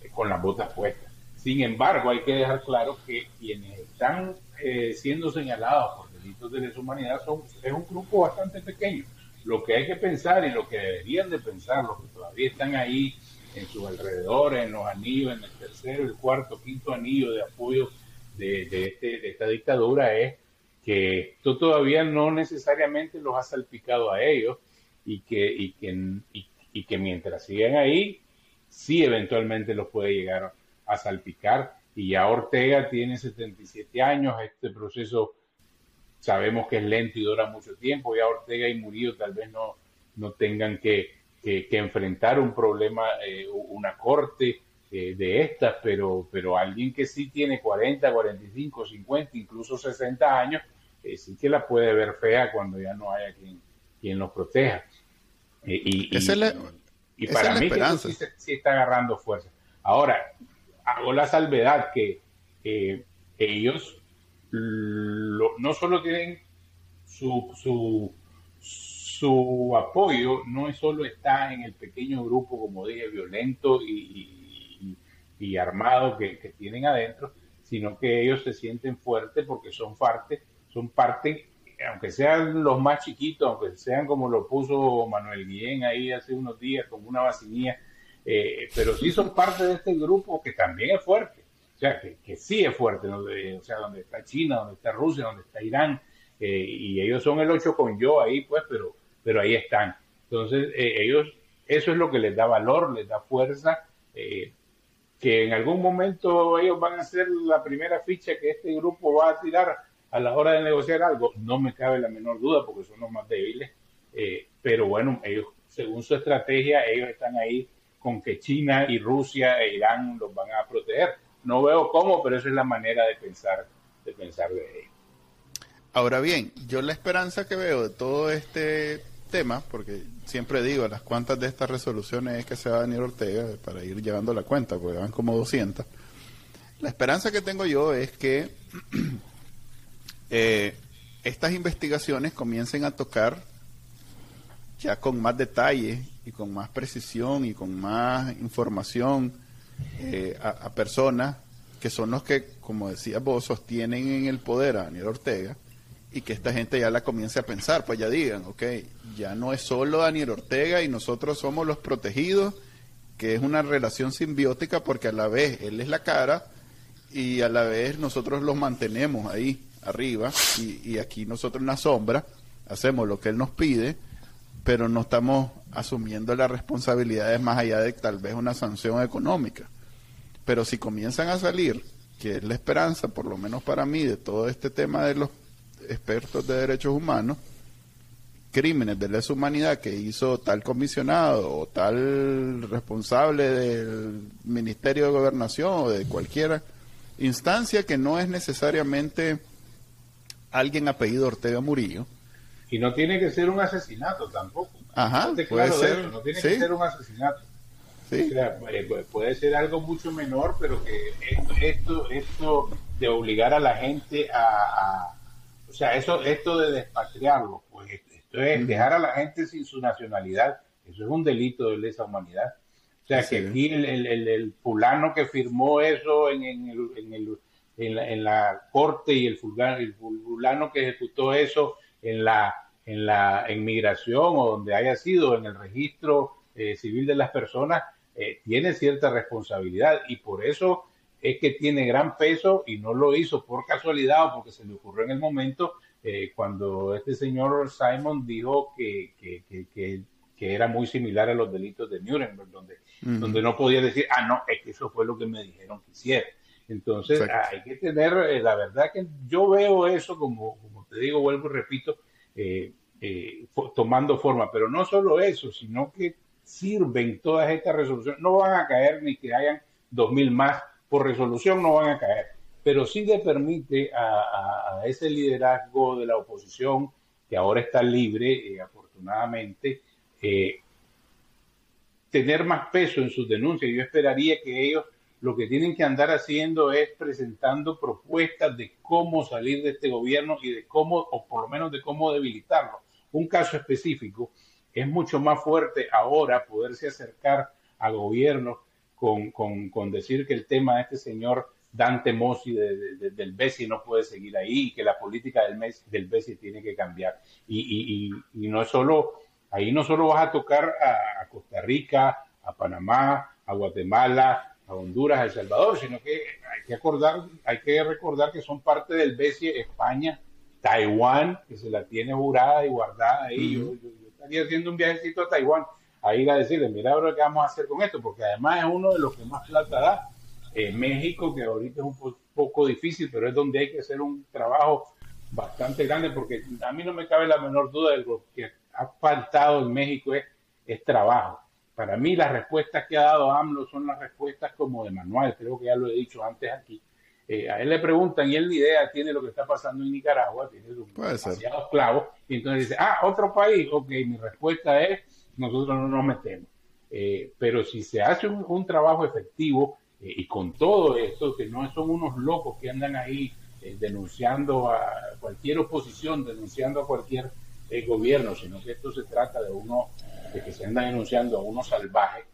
eh, con las botas puestas. Sin embargo, hay que dejar claro que quienes están eh, siendo señalados por delitos de lesa humanidad son, es un grupo bastante pequeño lo que hay que pensar y lo que deberían de pensar, los que todavía están ahí en sus alrededores, en los anillos, en el tercero, el cuarto, quinto anillo de apoyo de, de, este, de esta dictadura, es que esto todavía no necesariamente los ha salpicado a ellos y que, y que, y, y que mientras sigan ahí, sí eventualmente los puede llegar a salpicar. Y ya Ortega tiene 77 años, este proceso sabemos que es lento y dura mucho tiempo. Ya Ortega y Murillo tal vez no, no tengan que, que, que enfrentar un problema, eh, una corte eh, de estas, pero, pero alguien que sí tiene 40, 45, 50, incluso 60 años, eh, sí que la puede ver fea cuando ya no haya quien, quien los proteja. y, y, esa es la, y para es mí que eso sí, sí, está agarrando fuerza. Ahora, hago la salvedad que ellos lo, no solo tienen su, su, apoyo, no solo está en el pequeño grupo, como dije, violento y, armado que, tienen adentro, sino que ellos se sienten fuertes porque son parte, son parte, aunque sean los más chiquitos, aunque sean como lo puso Manuel Guillén ahí hace unos días, como una vacinilla, eh, pero sí son parte de este grupo que también es fuerte. O sea, que, sí es fuerte, o sea, donde está China, donde está Rusia, donde está Irán, eh, y ellos son el 8 con yo ahí, pues, pero, pero ahí están. Entonces, eh, ellos, eso es lo que les da valor, les da fuerza, eh, que en algún momento ellos van a ser la primera ficha que este grupo va a tirar a la hora de negociar algo, no me cabe la menor duda porque son los más débiles, pero bueno, ellos, según su estrategia, ellos están ahí con que China y Rusia e Irán los van a proteger no veo cómo, pero esa es la manera de pensar de pensar de ellos. Ahora bien, yo la esperanza que veo de todo este tema, porque siempre digo, las cuantas de estas resoluciones es que se va a venir Ortega para ir llevando la cuenta, porque van como 200. La esperanza que tengo yo es que (clears throat) eh, estas investigaciones comiencen a tocar ya con más detalle y con más precisión y con más información eh, a, a, personas que son los que, como decías vos, sostienen en el poder a Daniel Ortega y que esta gente ya la comience a pensar, pues ya digan, ok, ya no es solo Daniel Ortega y nosotros somos los protegidos, que es una relación simbiótica porque a la vez él es la cara y a la vez nosotros los mantenemos ahí arriba y, y aquí nosotros en la sombra hacemos lo que él nos pide, pero no estamos asumiendo las responsabilidades más allá de tal vez una sanción económica. Pero si comienzan a salir, que es la esperanza, por lo menos para mí, de todo este tema de los expertos de derechos humanos, crímenes de lesa humanidad que hizo tal comisionado o tal responsable del Ministerio de Gobernación o de cualquier instancia que no es necesariamente alguien apellido Ortega Murillo. Y no tiene que ser un asesinato tampoco. Ajá, puede ser. no tiene que ser un asesinato. Sí. Eh, puede ser algo mucho menor, pero que esto, esto, de obligar a la gente a, o sea, eso, esto de despatriarlo, pues esto es dejar a la gente sin su nacionalidad, eso es un delito de lesa humanidad. O sea, que aquí el, el, el, fulano que firmó eso en, en, el, en, el, en, la, en la corte y el fulano, el fulano que ejecutó eso en la en la inmigración o donde haya sido en el registro eh, civil de las personas, eh, tiene cierta responsabilidad y por eso es que tiene gran peso y no lo hizo por casualidad o porque se le ocurrió en el momento eh, cuando este señor Simon dijo que, que, que, que, era muy similar a los delitos de Nuremberg, donde, donde no podía decir, ah, no, es que eso fue lo que me dijeron que hiciera. Entonces, hay que tener, la verdad que yo veo eso como, como te digo, vuelvo y repito, eh, eh, tomando forma. Pero no solo eso, sino que sirven todas estas resoluciones. No van a caer ni que hayan dos mil más por resolución, no van a caer. Pero sí le permite a, ese liderazgo de la oposición, que ahora está libre, eh, afortunadamente, tener más peso en sus denuncias. Yo esperaría que ellos lo que tienen que andar haciendo es presentando propuestas de cómo salir de este gobierno y de cómo, o por lo menos de cómo debilitarlo. Un caso específico es mucho más fuerte ahora poderse acercar a gobiernos con, con, decir que el tema de este señor Dante Mossi del BESI no puede seguir ahí y que la política del, del BESI tiene que cambiar. Y, y, no es solo, ahí no solo vas a tocar a Costa Rica, a Panamá, a Guatemala, a Honduras, a El Salvador, sino que hay que acordar, hay que recordar que son parte del BESIE España, Taiwán, que se la tiene jurada y guardada ahí. yo, estaría haciendo un viajecito a Taiwán a ir a decirle, mira ahora qué vamos a hacer con esto, porque además es uno de los que más plata da. Eh, México, que ahorita es un poco difícil, pero es donde hay que hacer un trabajo bastante grande, porque a mí no me cabe la menor duda de lo que ha faltado en México es, es trabajo para mí las respuestas que ha dado AMLO son las respuestas como de manual, creo que ya lo he dicho antes aquí. Eh, a él le preguntan y él ni idea tiene lo que está pasando en Nicaragua, tiene demasiados clavos, y entonces dice, ah, otro país, ok, mi respuesta es, nosotros no nos metemos. Eh, pero si se hace un, trabajo efectivo eh, y con todo esto, que no son unos locos que andan ahí denunciando a cualquier oposición, denunciando a cualquier gobierno, sino que esto se trata de uno que se andan denunciando a unos salvajes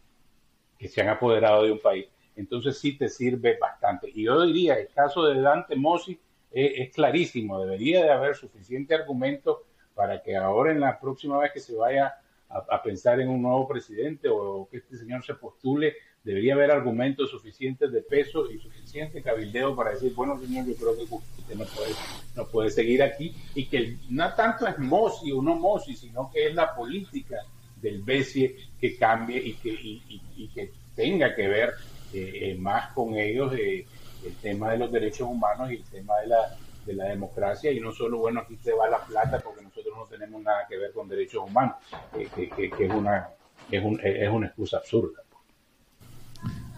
que se han apoderado de un país, entonces sí te sirve bastante. Y yo diría, el caso de Dante Mossi es, clarísimo, debería de haber suficiente argumento para que ahora en la próxima vez que se vaya a, pensar en un nuevo presidente o, que este señor se postule, debería haber argumentos suficientes de peso y suficiente cabildeo para decir, bueno, señor, yo creo que usted no puede, no puede seguir aquí y que no tanto es Mossi o no Mossi, sino que es la política del BESIE que cambie y que, y, que tenga que ver eh, eh, más con ellos eh, el tema de los derechos humanos y el tema de la, de la democracia y no solo, bueno, aquí te va la plata porque nosotros no tenemos nada que ver con derechos humanos, que, que, es, una, es, un, es una excusa absurda.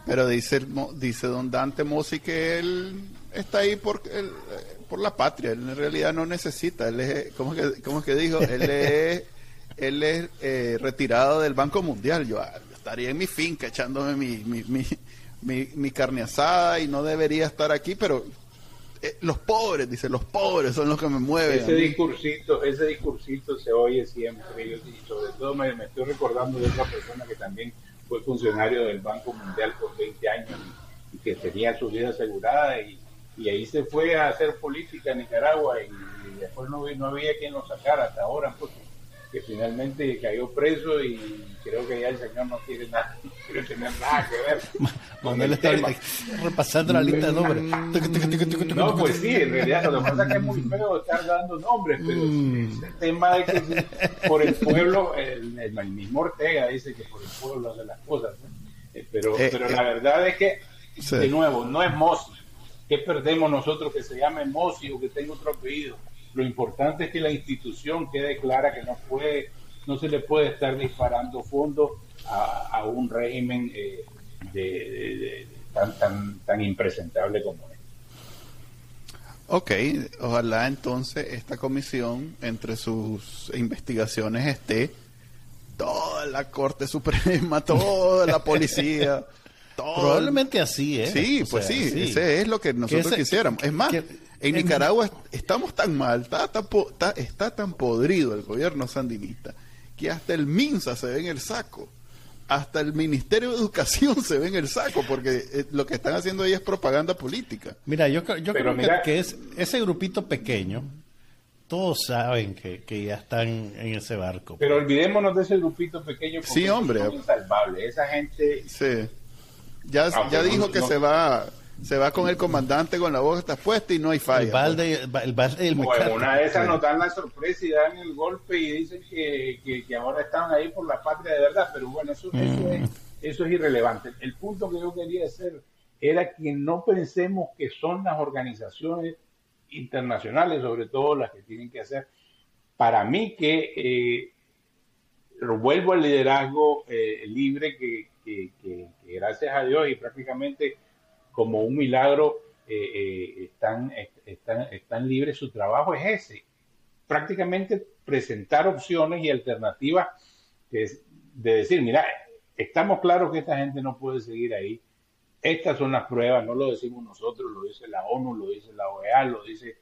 Pero dice, dice don Dante Mossi que él está ahí por, por la patria, él en realidad no necesita, él es, ¿cómo que, cómo es que dijo? Él (laughs) es él es eh, retirado del Banco Mundial. Yo, ah, estaría en mi finca echándome mi, mi, mi, mi, carne asada y no debería estar aquí, pero eh, los pobres, dice, los pobres son los que me mueven. Ese discursito, ese discursito se oye siempre y sobre todo me, estoy recordando de otra persona que también fue funcionario del Banco Mundial por 20 años y, que tenía su vida asegurada y, y, ahí se fue a hacer política en Nicaragua y, después no, no había quien lo sacara hasta ahora. Pues, que finalmente cayó preso y creo que ya el señor no quiere nada, (laughs) no quiere tener nada que ver. Manuel está repasando la lista de nombres. No, pues sí, en realidad lo que pasa es que es muy feo estar dando nombres, pero mm. el tema de que por el pueblo, el, el, mismo Ortega dice que por el pueblo hace las cosas, eh, pero, eh, pero la eh, verdad es que, de nuevo, no es Mossi. ¿Qué perdemos nosotros que se llame Mossi o que tenga otro apellido? Lo importante es que la institución quede clara que no puede, no se le puede estar disparando fondos a, un régimen eh, de, tan, tan, tan impresentable como este. Ok, ojalá entonces esta comisión, entre sus investigaciones, esté toda la Corte Suprema, (laughs) toda la policía. (laughs) Probablemente así, ¿eh? Sí, pues sí, ese es lo que nosotros quisiéramos. Es más, en Nicaragua estamos tan mal, está, está, está tan podrido el gobierno sandinista, que hasta el MINSA se ve en el saco hasta el Ministerio de Educación se ve en el saco, porque eh, lo que están haciendo ahí es propaganda política. Mira, yo, yo creo que, es ese grupito pequeño, todos saben que, ya están en ese barco. Pero olvidémonos de ese grupito pequeño. Sí, hombre. Esa gente... Sí. Ya, ah, ya dijo que se va se va con el comandante con la boca puesta y no hay falla. El balde, el, balde, el bueno, una de esas nos dan la sorpresa y dan el golpe y dicen que, que, ahora están ahí por la patria de verdad, pero bueno, eso, eso, es, mm. eso es irrelevante. El punto que yo quería hacer era que no pensemos que son las organizaciones internacionales, sobre todo las que tienen que hacer, para mí que eh, vuelvo al liderazgo eh, libre que, que, gracias a Dios y prácticamente como un milagro eh, eh, están, están, están libres, su trabajo es ese, prácticamente presentar opciones y alternativas de, de decir, mira, estamos claros que esta gente no puede seguir ahí, estas son las pruebas, no lo decimos nosotros, lo dice la ONU, lo dice la OEA, lo dice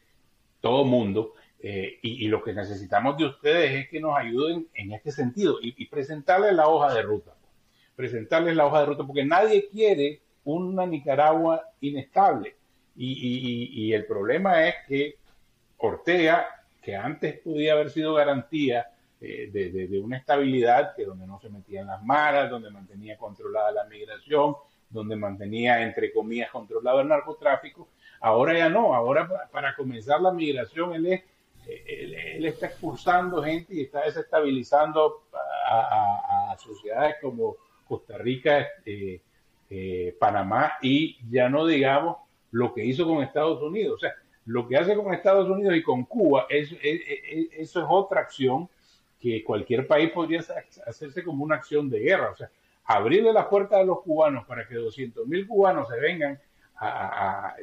todo mundo, eh, y, lo que necesitamos de ustedes es que nos ayuden en este sentido y presentarles la hoja de ruta, presentarles la hoja de ruta, porque nadie quiere una Nicaragua inestable. Y, el problema es que Ortega, que antes podía haber sido garantía eh, de, una estabilidad, que donde no se metían las maras, donde mantenía controlada la migración, donde mantenía, entre comillas, controlado el narcotráfico, ahora ya no, ahora para, comenzar la migración él, es, él, está expulsando gente y está desestabilizando a, sociedades como Costa Rica, eh, eh, Panamá y ya no digamos lo que hizo con Estados Unidos. O sea, lo que hace con Estados Unidos y con Cuba, eso es otra acción que cualquier país podría hacerse como una acción de guerra. O sea, abrirle las puertas a los cubanos para que 200 mil cubanos se vengan a,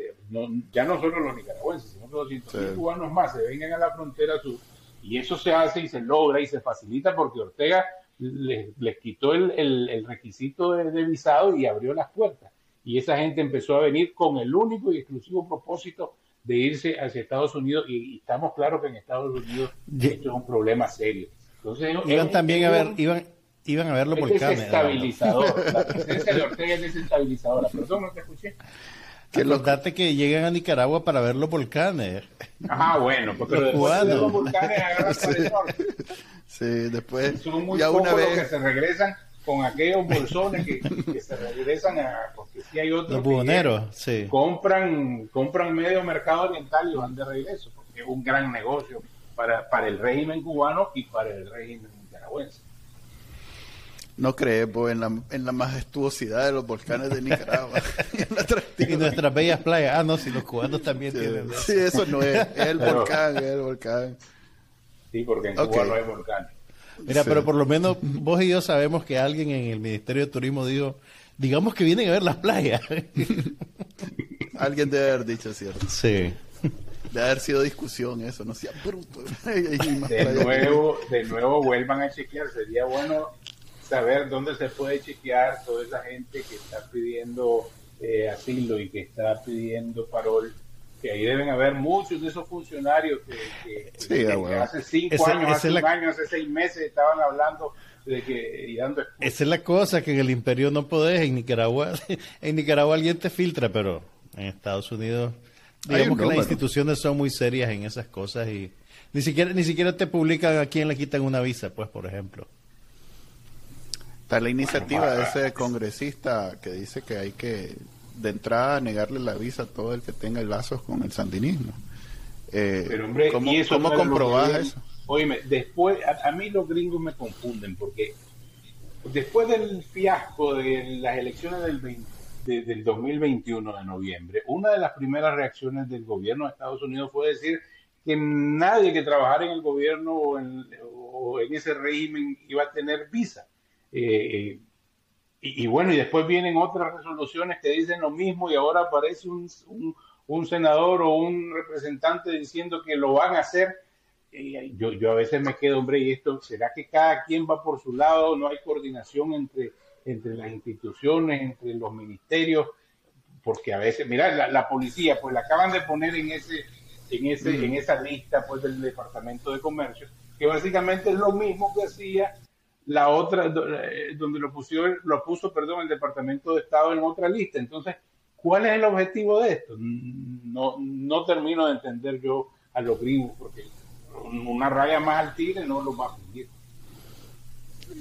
ya no solo los nicaragüenses, sino que 200 mil cubanos más se vengan a la frontera sur. Y eso se hace y se logra y se facilita porque Ortega les, quitó el, requisito de, visado y abrió las puertas. Y esa gente empezó a venir con el único y exclusivo propósito de irse hacia Estados Unidos y, estamos claros que en Estados Unidos esto es un problema serio. Entonces, iban también a ver, iban, iban a verlo por cámara. Desestabilizador. La presencia de Ortega es desestabilizadora. Perdón, no te escuché. Que Acordate que llegan a Nicaragua para ver los volcanes. Ah, bueno, porque los después de los volcanes agarran para el norte. Sí, después. Son muy ya una vez... que se regresan con aquellos bolsones que, que se regresan a. Porque si hay otros. Los buhoneros, sí. Compran, compran medio mercado oriental y van de regreso, porque es un gran negocio para, para el régimen cubano y para el régimen nicaragüense. No creemos en la, en la majestuosidad de los volcanes de Nicaragua. (laughs) (laughs) y nuestras bellas playas. Ah, no, si los cubanos también tienen. Sí, eso no es. Es el (laughs) volcán, es el volcán. Sí, porque en Cuba no hay volcanes. Mira, pero por lo menos vos y yo sabemos que alguien en el Ministerio de Turismo dijo, digamos que vienen a ver las playas. alguien debe haber dicho, ¿cierto? Sí. Debe haber sido discusión eso, no sea bruto. de nuevo, de nuevo vuelvan a chequear, sería bueno saber dónde se puede chequear toda esa gente que está pidiendo eh, asilo y que está pidiendo parol que ahí deben haber muchos de esos funcionarios que, hace cinco años, hace un año, hace seis meses estaban hablando de que y dando esa es la cosa que en el imperio no podés en Nicaragua (laughs) en Nicaragua alguien te filtra pero en Estados Unidos digamos que las instituciones son muy serias en esas cosas y ni siquiera ni siquiera te publican a quién le quitan una visa pues por ejemplo está la iniciativa de ese congresista que dice que hay que de entrada negarle la visa a todo el que tenga lazos con el sandinismo. Eh, Pero hombre, ¿cómo, eso ¿cómo comprobás eso? Oíme, después, a, mí los gringos me confunden porque después del fiasco de las elecciones del, del 2021 de noviembre, una de las primeras reacciones del gobierno de Estados Unidos fue decir que nadie que trabajara en el gobierno o en, ese régimen iba a tener visa. Eh, eh, y, bueno, y después vienen otras resoluciones que dicen lo mismo y ahora aparece un, un, senador o un representante diciendo que lo van a hacer. yo, yo a veces me quedo, hombre, ¿y esto será que cada quien va por su lado? ¿No hay coordinación entre, entre las instituciones, entre los ministerios? Porque a veces, mira, la, policía, pues la acaban de poner en ese en ese en esa lista pues del Departamento de Comercio, que básicamente es lo mismo que hacía la otra, eh, donde lo, pusieron, lo puso, perdón, el Departamento de Estado en otra lista. Entonces, ¿cuál es el objetivo de esto? No, no termino de entender yo a los gringos, porque una raya más al tigre no lo va a cumplir.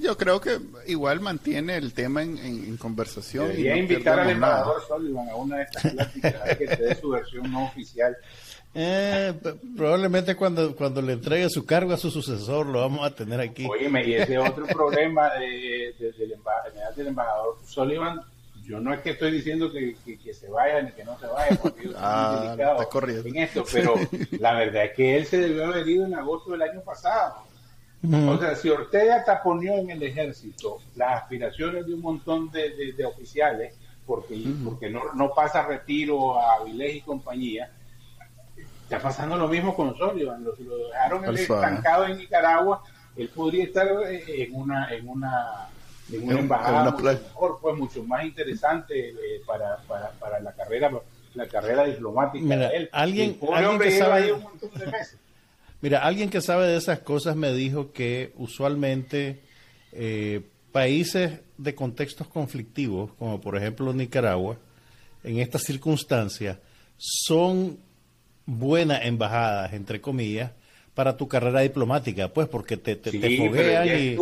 Yo creo que igual mantiene el tema en, conversación. Debería invitar al embajador Sullivan a una de estas pláticas que te dé su versión no oficial eh, probablemente cuando, cuando le entregue su cargo a su sucesor lo vamos a tener aquí. Oye, y ese otro (laughs) problema de, del, embajador Sullivan, yo no es que estoy diciendo que, se vaya ni que no se vaya, porque yo ah, en esto, pero (laughs) la verdad es que él se debió haber ido en agosto del año pasado. O sea, si Ortega taponió en el ejército las aspiraciones de un montón de, oficiales, porque, porque no, no pasa retiro a Avilés y compañía, Está pasando lo mismo con Sullivan, lo, lo dejaron estancado en Nicaragua, él podría estar eh, en una en una en una embajada mucho mejor, pues mucho más interesante eh, para, para, para, la carrera la carrera diplomática Mira, de él. Alguien, alguien que sabe (laughs) Mira, alguien que sabe de esas cosas me dijo que usualmente eh, países de contextos conflictivos, como por ejemplo Nicaragua, en estas circunstancias, son buenas embajadas, entre comillas, para tu carrera diplomática, pues porque te, te, foguean y,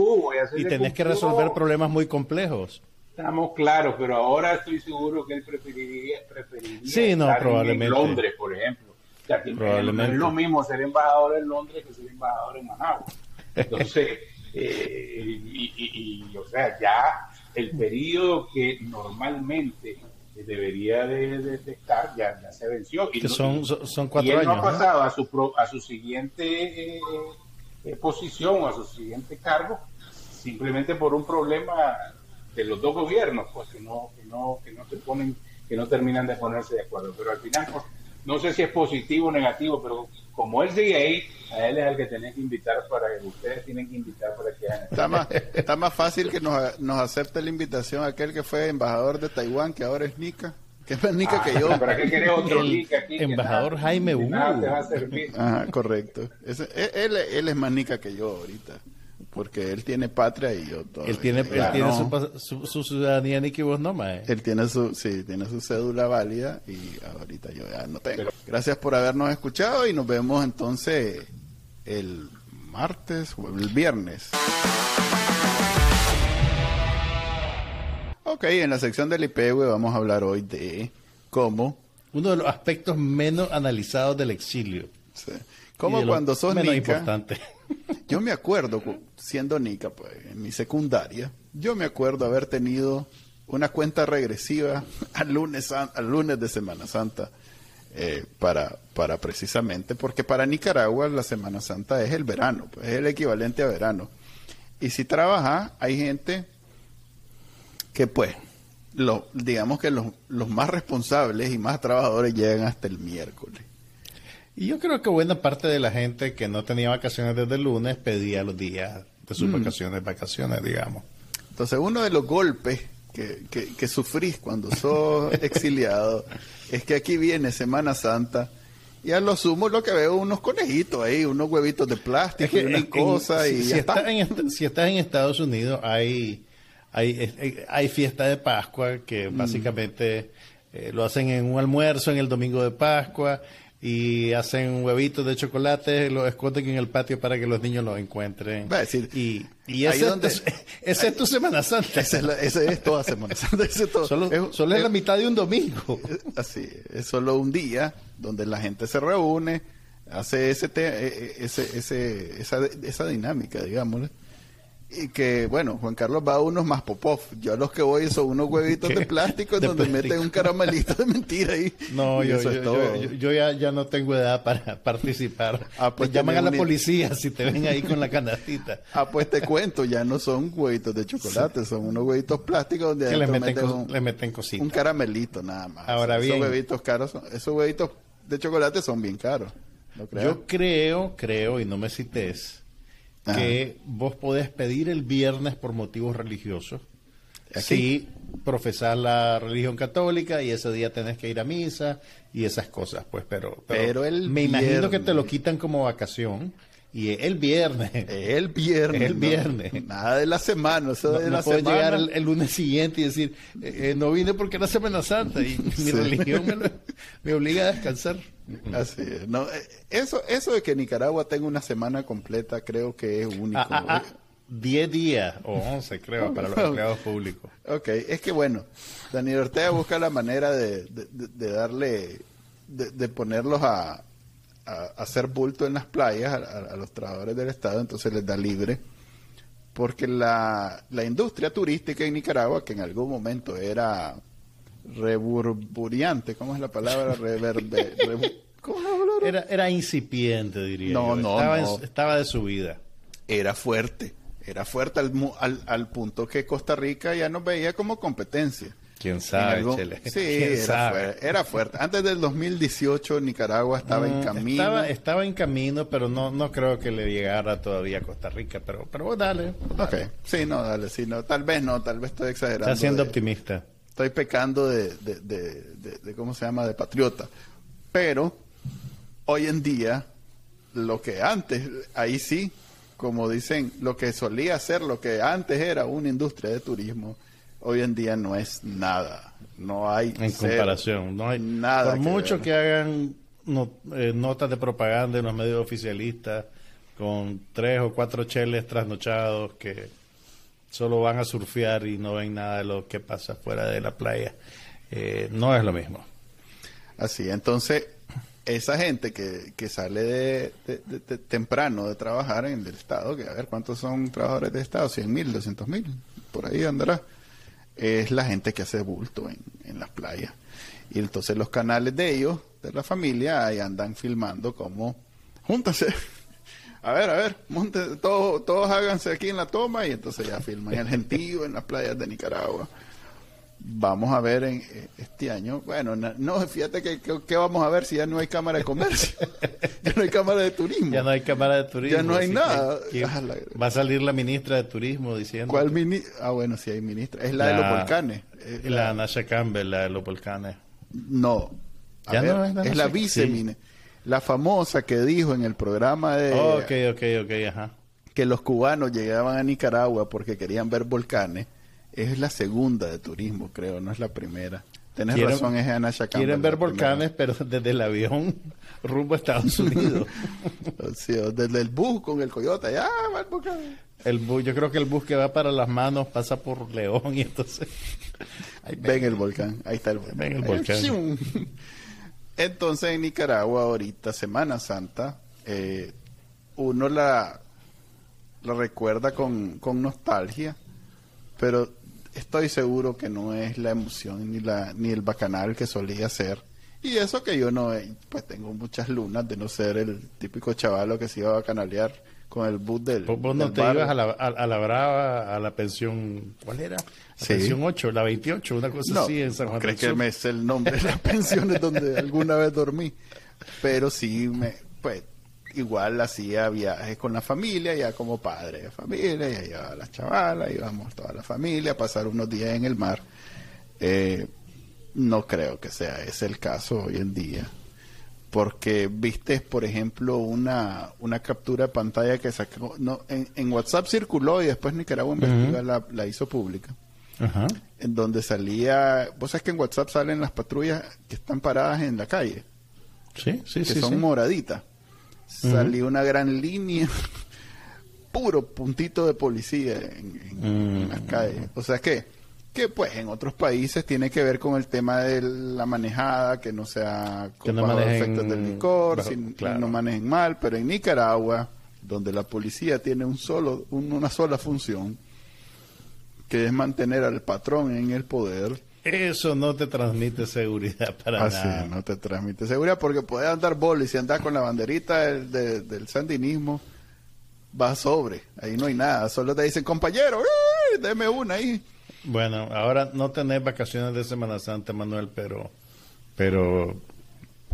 y tenés que resolver problemas muy complejos. Estamos claros, pero ahora estoy seguro que él preferiría, sí, no, probablemente. en Londres, por ejemplo. probablemente. No es lo mismo ser embajador en Londres que ser embajador en Managua. Entonces, (laughs) eh, y, y, o sea, ya el periodo que normalmente debería de, estar, ya, ya, se venció. Y son, son cuatro y él años. No ha pasado a, su a su siguiente eh, posición o a su siguiente cargo simplemente por un problema de los dos gobiernos, pues que no, que no, que no se ponen, que no terminan de ponerse de acuerdo. Pero al final, pues, no sé si es positivo o negativo, pero como él sigue ahí, a él es el que tienen que invitar para que ustedes tienen que invitar para que hagan está más está más fácil que nos, nos acepte la invitación aquel que fue embajador de Taiwán que ahora es Nika que es más Nica que yo. para qué querés otro Nica aquí embajador Jaime Wu Ajá, correcto. Ese, él, él, es más Nica que yo ahorita porque él tiene patria y yo todo. Él tiene, él tiene su, su, ciudadanía ni que vos no, más. Él tiene su, sí, tiene su cédula válida y ahorita yo ya no tengo. Gracias por habernos escuchado y nos vemos entonces el martes o el viernes. Ok, en la sección del IPE vamos a hablar hoy de cómo... Uno de los aspectos menos analizados del exilio. Sí. Como cuando sos menos importante. (laughs) Yo me acuerdo, siendo Nica, pues, en mi secundaria, yo me acuerdo haber tenido una cuenta regresiva (laughs) al lunes, al lunes de Semana Santa. Eh, para, para precisamente, porque para Nicaragua la Semana Santa es el verano, pues, es el equivalente a verano. Y si trabaja, hay gente que pues, lo, digamos que los, los más responsables y más trabajadores llegan hasta el miércoles. Y yo creo que buena parte de la gente que no tenía vacaciones desde el lunes pedía los días de sus mm. vacaciones, vacaciones, digamos. Entonces, uno de los golpes que, que, sufrís cuando sos (laughs) exiliado es que aquí viene Semana Santa y a lo sumo lo que veo unos conejitos ahí, unos huevitos de plástico y unas cosas. y si, estás en, si estás en Estados Unidos, hay, hay, hay fiesta de Pascua que mm. básicamente eh, lo hacen en un almuerzo en el domingo de Pascua y hacen huevitos de chocolate, los esconden en el patio para que los niños los encuentren. Va a decir, y, y (laughs) ese, es tu Semana Santa. Esa es, es, toda Semana Santa. Solo, es, la mitad de un domingo. Así, es solo un día donde la gente se reúne, hace ese, e, e, ese, ese esa, esa dinámica, digamos. Y que, bueno, Juan Carlos va a unos más popov. Yo a los que voy son unos huevitos de plástico en donde meten un caramelito de mentira ahí. No, yo, yo, ya, ya, no tengo edad para (laughs) participar. Ah, pues llaman a la policía si te ven ahí con la canastita. Ah, pues te cuento, ya no son huevitos de chocolate, son unos huevitos plásticos donde le meten, un, le meten cositas. Un caramelito nada más. Ahora bien. Esos huevitos caros, esos huevitos de chocolate son bien caros. yo creo, creo, y no me cites que vos podés pedir el viernes por motivos religiosos. Si profesar la religión católica y ese día tenés que ir a misa y esas cosas, pues, pero, pero, el me imagino que te lo quitan como vacación. Y el viernes. El viernes. El viernes. nada de la semana. Eso de la semana. llegar el, lunes siguiente y decir, eh, eh, no vine porque era Semana Santa y mi (laughs) religión me, obliga a descansar. (laughs) Así es. No, eh, eso, eso de que Nicaragua tenga una semana completa creo que es único. Ah, ah, ah, 10 días o 11 creo (laughs) para los empleados públicos. Ok, es que bueno, Daniel Ortega busca la manera de, darle, de ponerlos a, a, hacer bulto en las playas a, los trabajadores del Estado, entonces les da libre. Porque la, la industria turística en Nicaragua, que en algún momento era reburburiante, ¿cómo es la palabra? Reverde, Era, era incipiente, diría no, yo. No, estaba, no. estaba de subida. Era fuerte, era fuerte al, al, al punto que Costa Rica ya nos veía como competencia. ¿Quién sabe, Sí, era, Fuerte, Antes del 2018 Nicaragua estaba en mm, camino. Estaba, en camino, pero no no creo que le llegara todavía a Costa Rica. Pero pero dale, Ok, sí, no, dale, sí, no. Tal vez no, tal vez estoy exagerando. Está siendo optimista. Estoy pecando de, de, ¿cómo se llama?, de patriota. Pero hoy en día, lo que antes, ahí sí, como dicen, lo que solía ser, lo que antes era una industria de turismo hoy en día no es nada. No hay. En comparación, no hay nada. Por mucho que hagan eh, notas de propaganda en los medios oficialistas con tres o cuatro cheles trasnochados que solo van a surfear y no ven nada de lo que pasa fuera de la playa, eh, no es lo mismo. Así, entonces, esa gente que, que sale de, temprano de trabajar en el Estado, que a ver cuántos son trabajadores de Estado, 100 mil, 200 mil, por ahí andará es la gente que hace bulto en, en las playas. Y entonces los canales de ellos, de la familia, ahí andan filmando como, júntense, (laughs) a ver, a ver, monte, todos, todos háganse aquí en la toma y entonces ya filman el gentío en las playas de Nicaragua vamos a ver en eh, este año, bueno, no, fíjate que, vamos a ver si ya no hay cámara de comercio, (laughs) ya no hay cámara de turismo. Ya no hay cámara de turismo. Ya no hay nada. Ah, va a salir la ministra de turismo diciendo. ¿Cuál ministra? Ah, bueno, sí hay ministra. Es la, de los volcanes. la, Nasha Campbell, la de los volcanes. No. ya no es la, es la vice La famosa que dijo en el programa de... ok, ok, ok, ajá. Que los cubanos llegaban a Nicaragua porque querían ver volcanes es la segunda de turismo, creo, no es la primera. Tienes razón, es Ana Chacamba. Quieren ver volcanes, pero desde el avión (laughs) rumbo a Estados Unidos. (laughs) desde el bus con el coyote, ya va el volcán. El bus, yo creo que el bus que va para las manos pasa por León y entonces... Ahí ven el volcán, ahí está el volcán. Ven el volcán. Entonces en Nicaragua ahorita, Semana Santa, eh, uno la, recuerda con, con nostalgia, pero estoy seguro que no es la emoción ni la ni el bacanal que solía ser. Y eso que yo no, pues tengo muchas lunas de no ser el típico chavalo que se iba a bacanalear con el bus del. Vos no te ibas a la, a, la Brava, a la pensión, ¿cuál era? La pensión 8, la 28, una cosa así en San Juan ¿crees que me es el nombre de las pensiones donde (laughs) alguna vez dormí? Pero sí, me, pues igual hacía viajes con la familia, ya como padre de familia, ya llevaba a las chavalas, íbamos toda la familia a pasar unos días en el mar. Eh, no creo que sea ese el caso hoy en día. Porque viste, por ejemplo, una, una captura de pantalla que sacó, no, en, WhatsApp circuló y después Nicaragua Investiga la, hizo pública. En donde salía, vos sabes que en WhatsApp salen las patrullas que están paradas en la calle. Sí, sí, que son moraditas salió una gran línea, (laughs) puro puntito de policía en, las calles. O sea que, que pues en otros países tiene que ver con el tema de la manejada, que no sea con no efectos del licor, no manejen mal, pero en Nicaragua donde la policía tiene un solo, una sola función, que es mantener al patrón en el poder. Eso no te transmite seguridad para Así, nada. no te transmite seguridad porque puedes andar bol y si andas con la banderita del, del sandinismo, va sobre. Ahí no hay nada. Solo te dicen, compañero, deme una ahí. Bueno, ahora no tenés vacaciones de Semana Santa, Manuel, pero, pero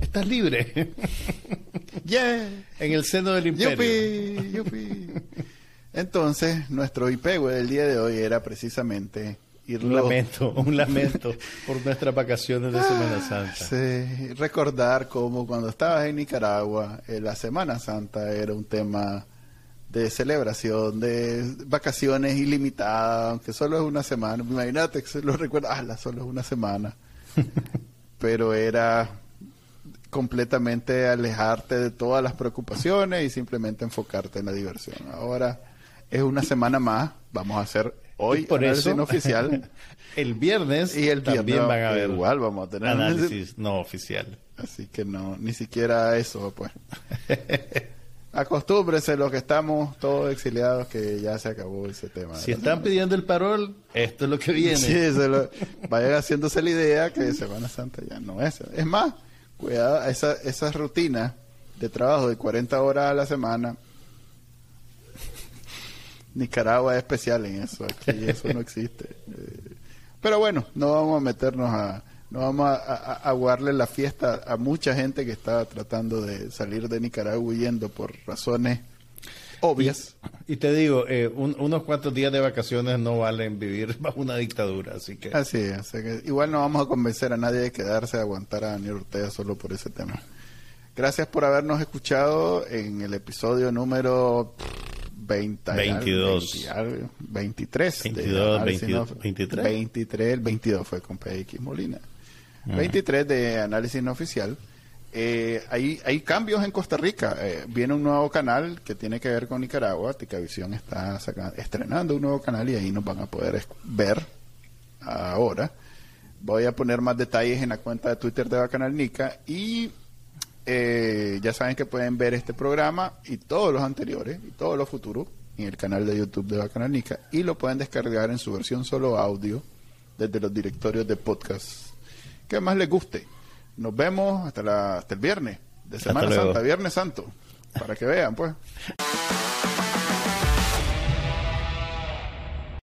estás libre. (laughs) yeah. En el seno del imperio. Yupi, yupi. Entonces, nuestro IPEGUE del día de hoy era precisamente irlo... Un lamento, un (laughs) lamento por nuestras vacaciones de Semana Santa. Sí, recordar cómo cuando estabas en Nicaragua, eh, la Semana Santa era un tema de celebración, de vacaciones ilimitadas, aunque solo es una semana. Imagínate que se lo recuerda, ah, solo es una semana. (laughs) Pero era completamente alejarte de todas las preocupaciones y simplemente enfocarte en la diversión. Ahora es una semana más, vamos a hacer hoy por eso, no oficial. (laughs) el viernes y el también viernes, van a ver igual vamos a tener análisis no oficial. Así que no, ni siquiera eso, pues. (laughs) Acostúmbrese los que estamos todos exiliados que ya se acabó ese tema. Si están pidiendo el parol, esto es lo que viene. Sí, se lo, vayan haciéndose la idea que Semana Santa ya no es. Es más, cuidado, esa, esa rutina de trabajo de 40 horas a la semana. Nicaragua es especial en eso, aquí eso no existe. Eh, pero bueno, no vamos a meternos a, no vamos a, a, a, aguarle la fiesta a mucha gente que está tratando de salir de Nicaragua huyendo por razones obvias. Y, y te digo, eh, un, unos cuantos días de vacaciones no valen vivir (laughs) bajo una dictadura, así que... Así es, que igual no vamos a convencer a nadie de quedarse a aguantar a Daniel Ortega solo por ese tema. Gracias por habernos escuchado en el episodio número 20, 22. 20, 23. 22, 22 23. 23, el 22 fue con PX Molina. 23 de análisis no oficial. Eh, hay, hay cambios en Costa Rica. Eh, viene un nuevo canal que tiene que ver con Nicaragua. Ticavisión está sacando, estrenando un nuevo canal y ahí nos van a poder ver ahora. Voy a poner más detalles en la cuenta de Twitter de Bacanal Nica y eh, ya saben que pueden ver este programa y todos los anteriores y todos los futuros en el canal de YouTube de Bacanal Nica y lo pueden descargar en su versión solo audio desde los directorios de podcast que más les guste. Nos vemos hasta, la, hasta el viernes de Semana Santa, Viernes Santo, para que vean, pues.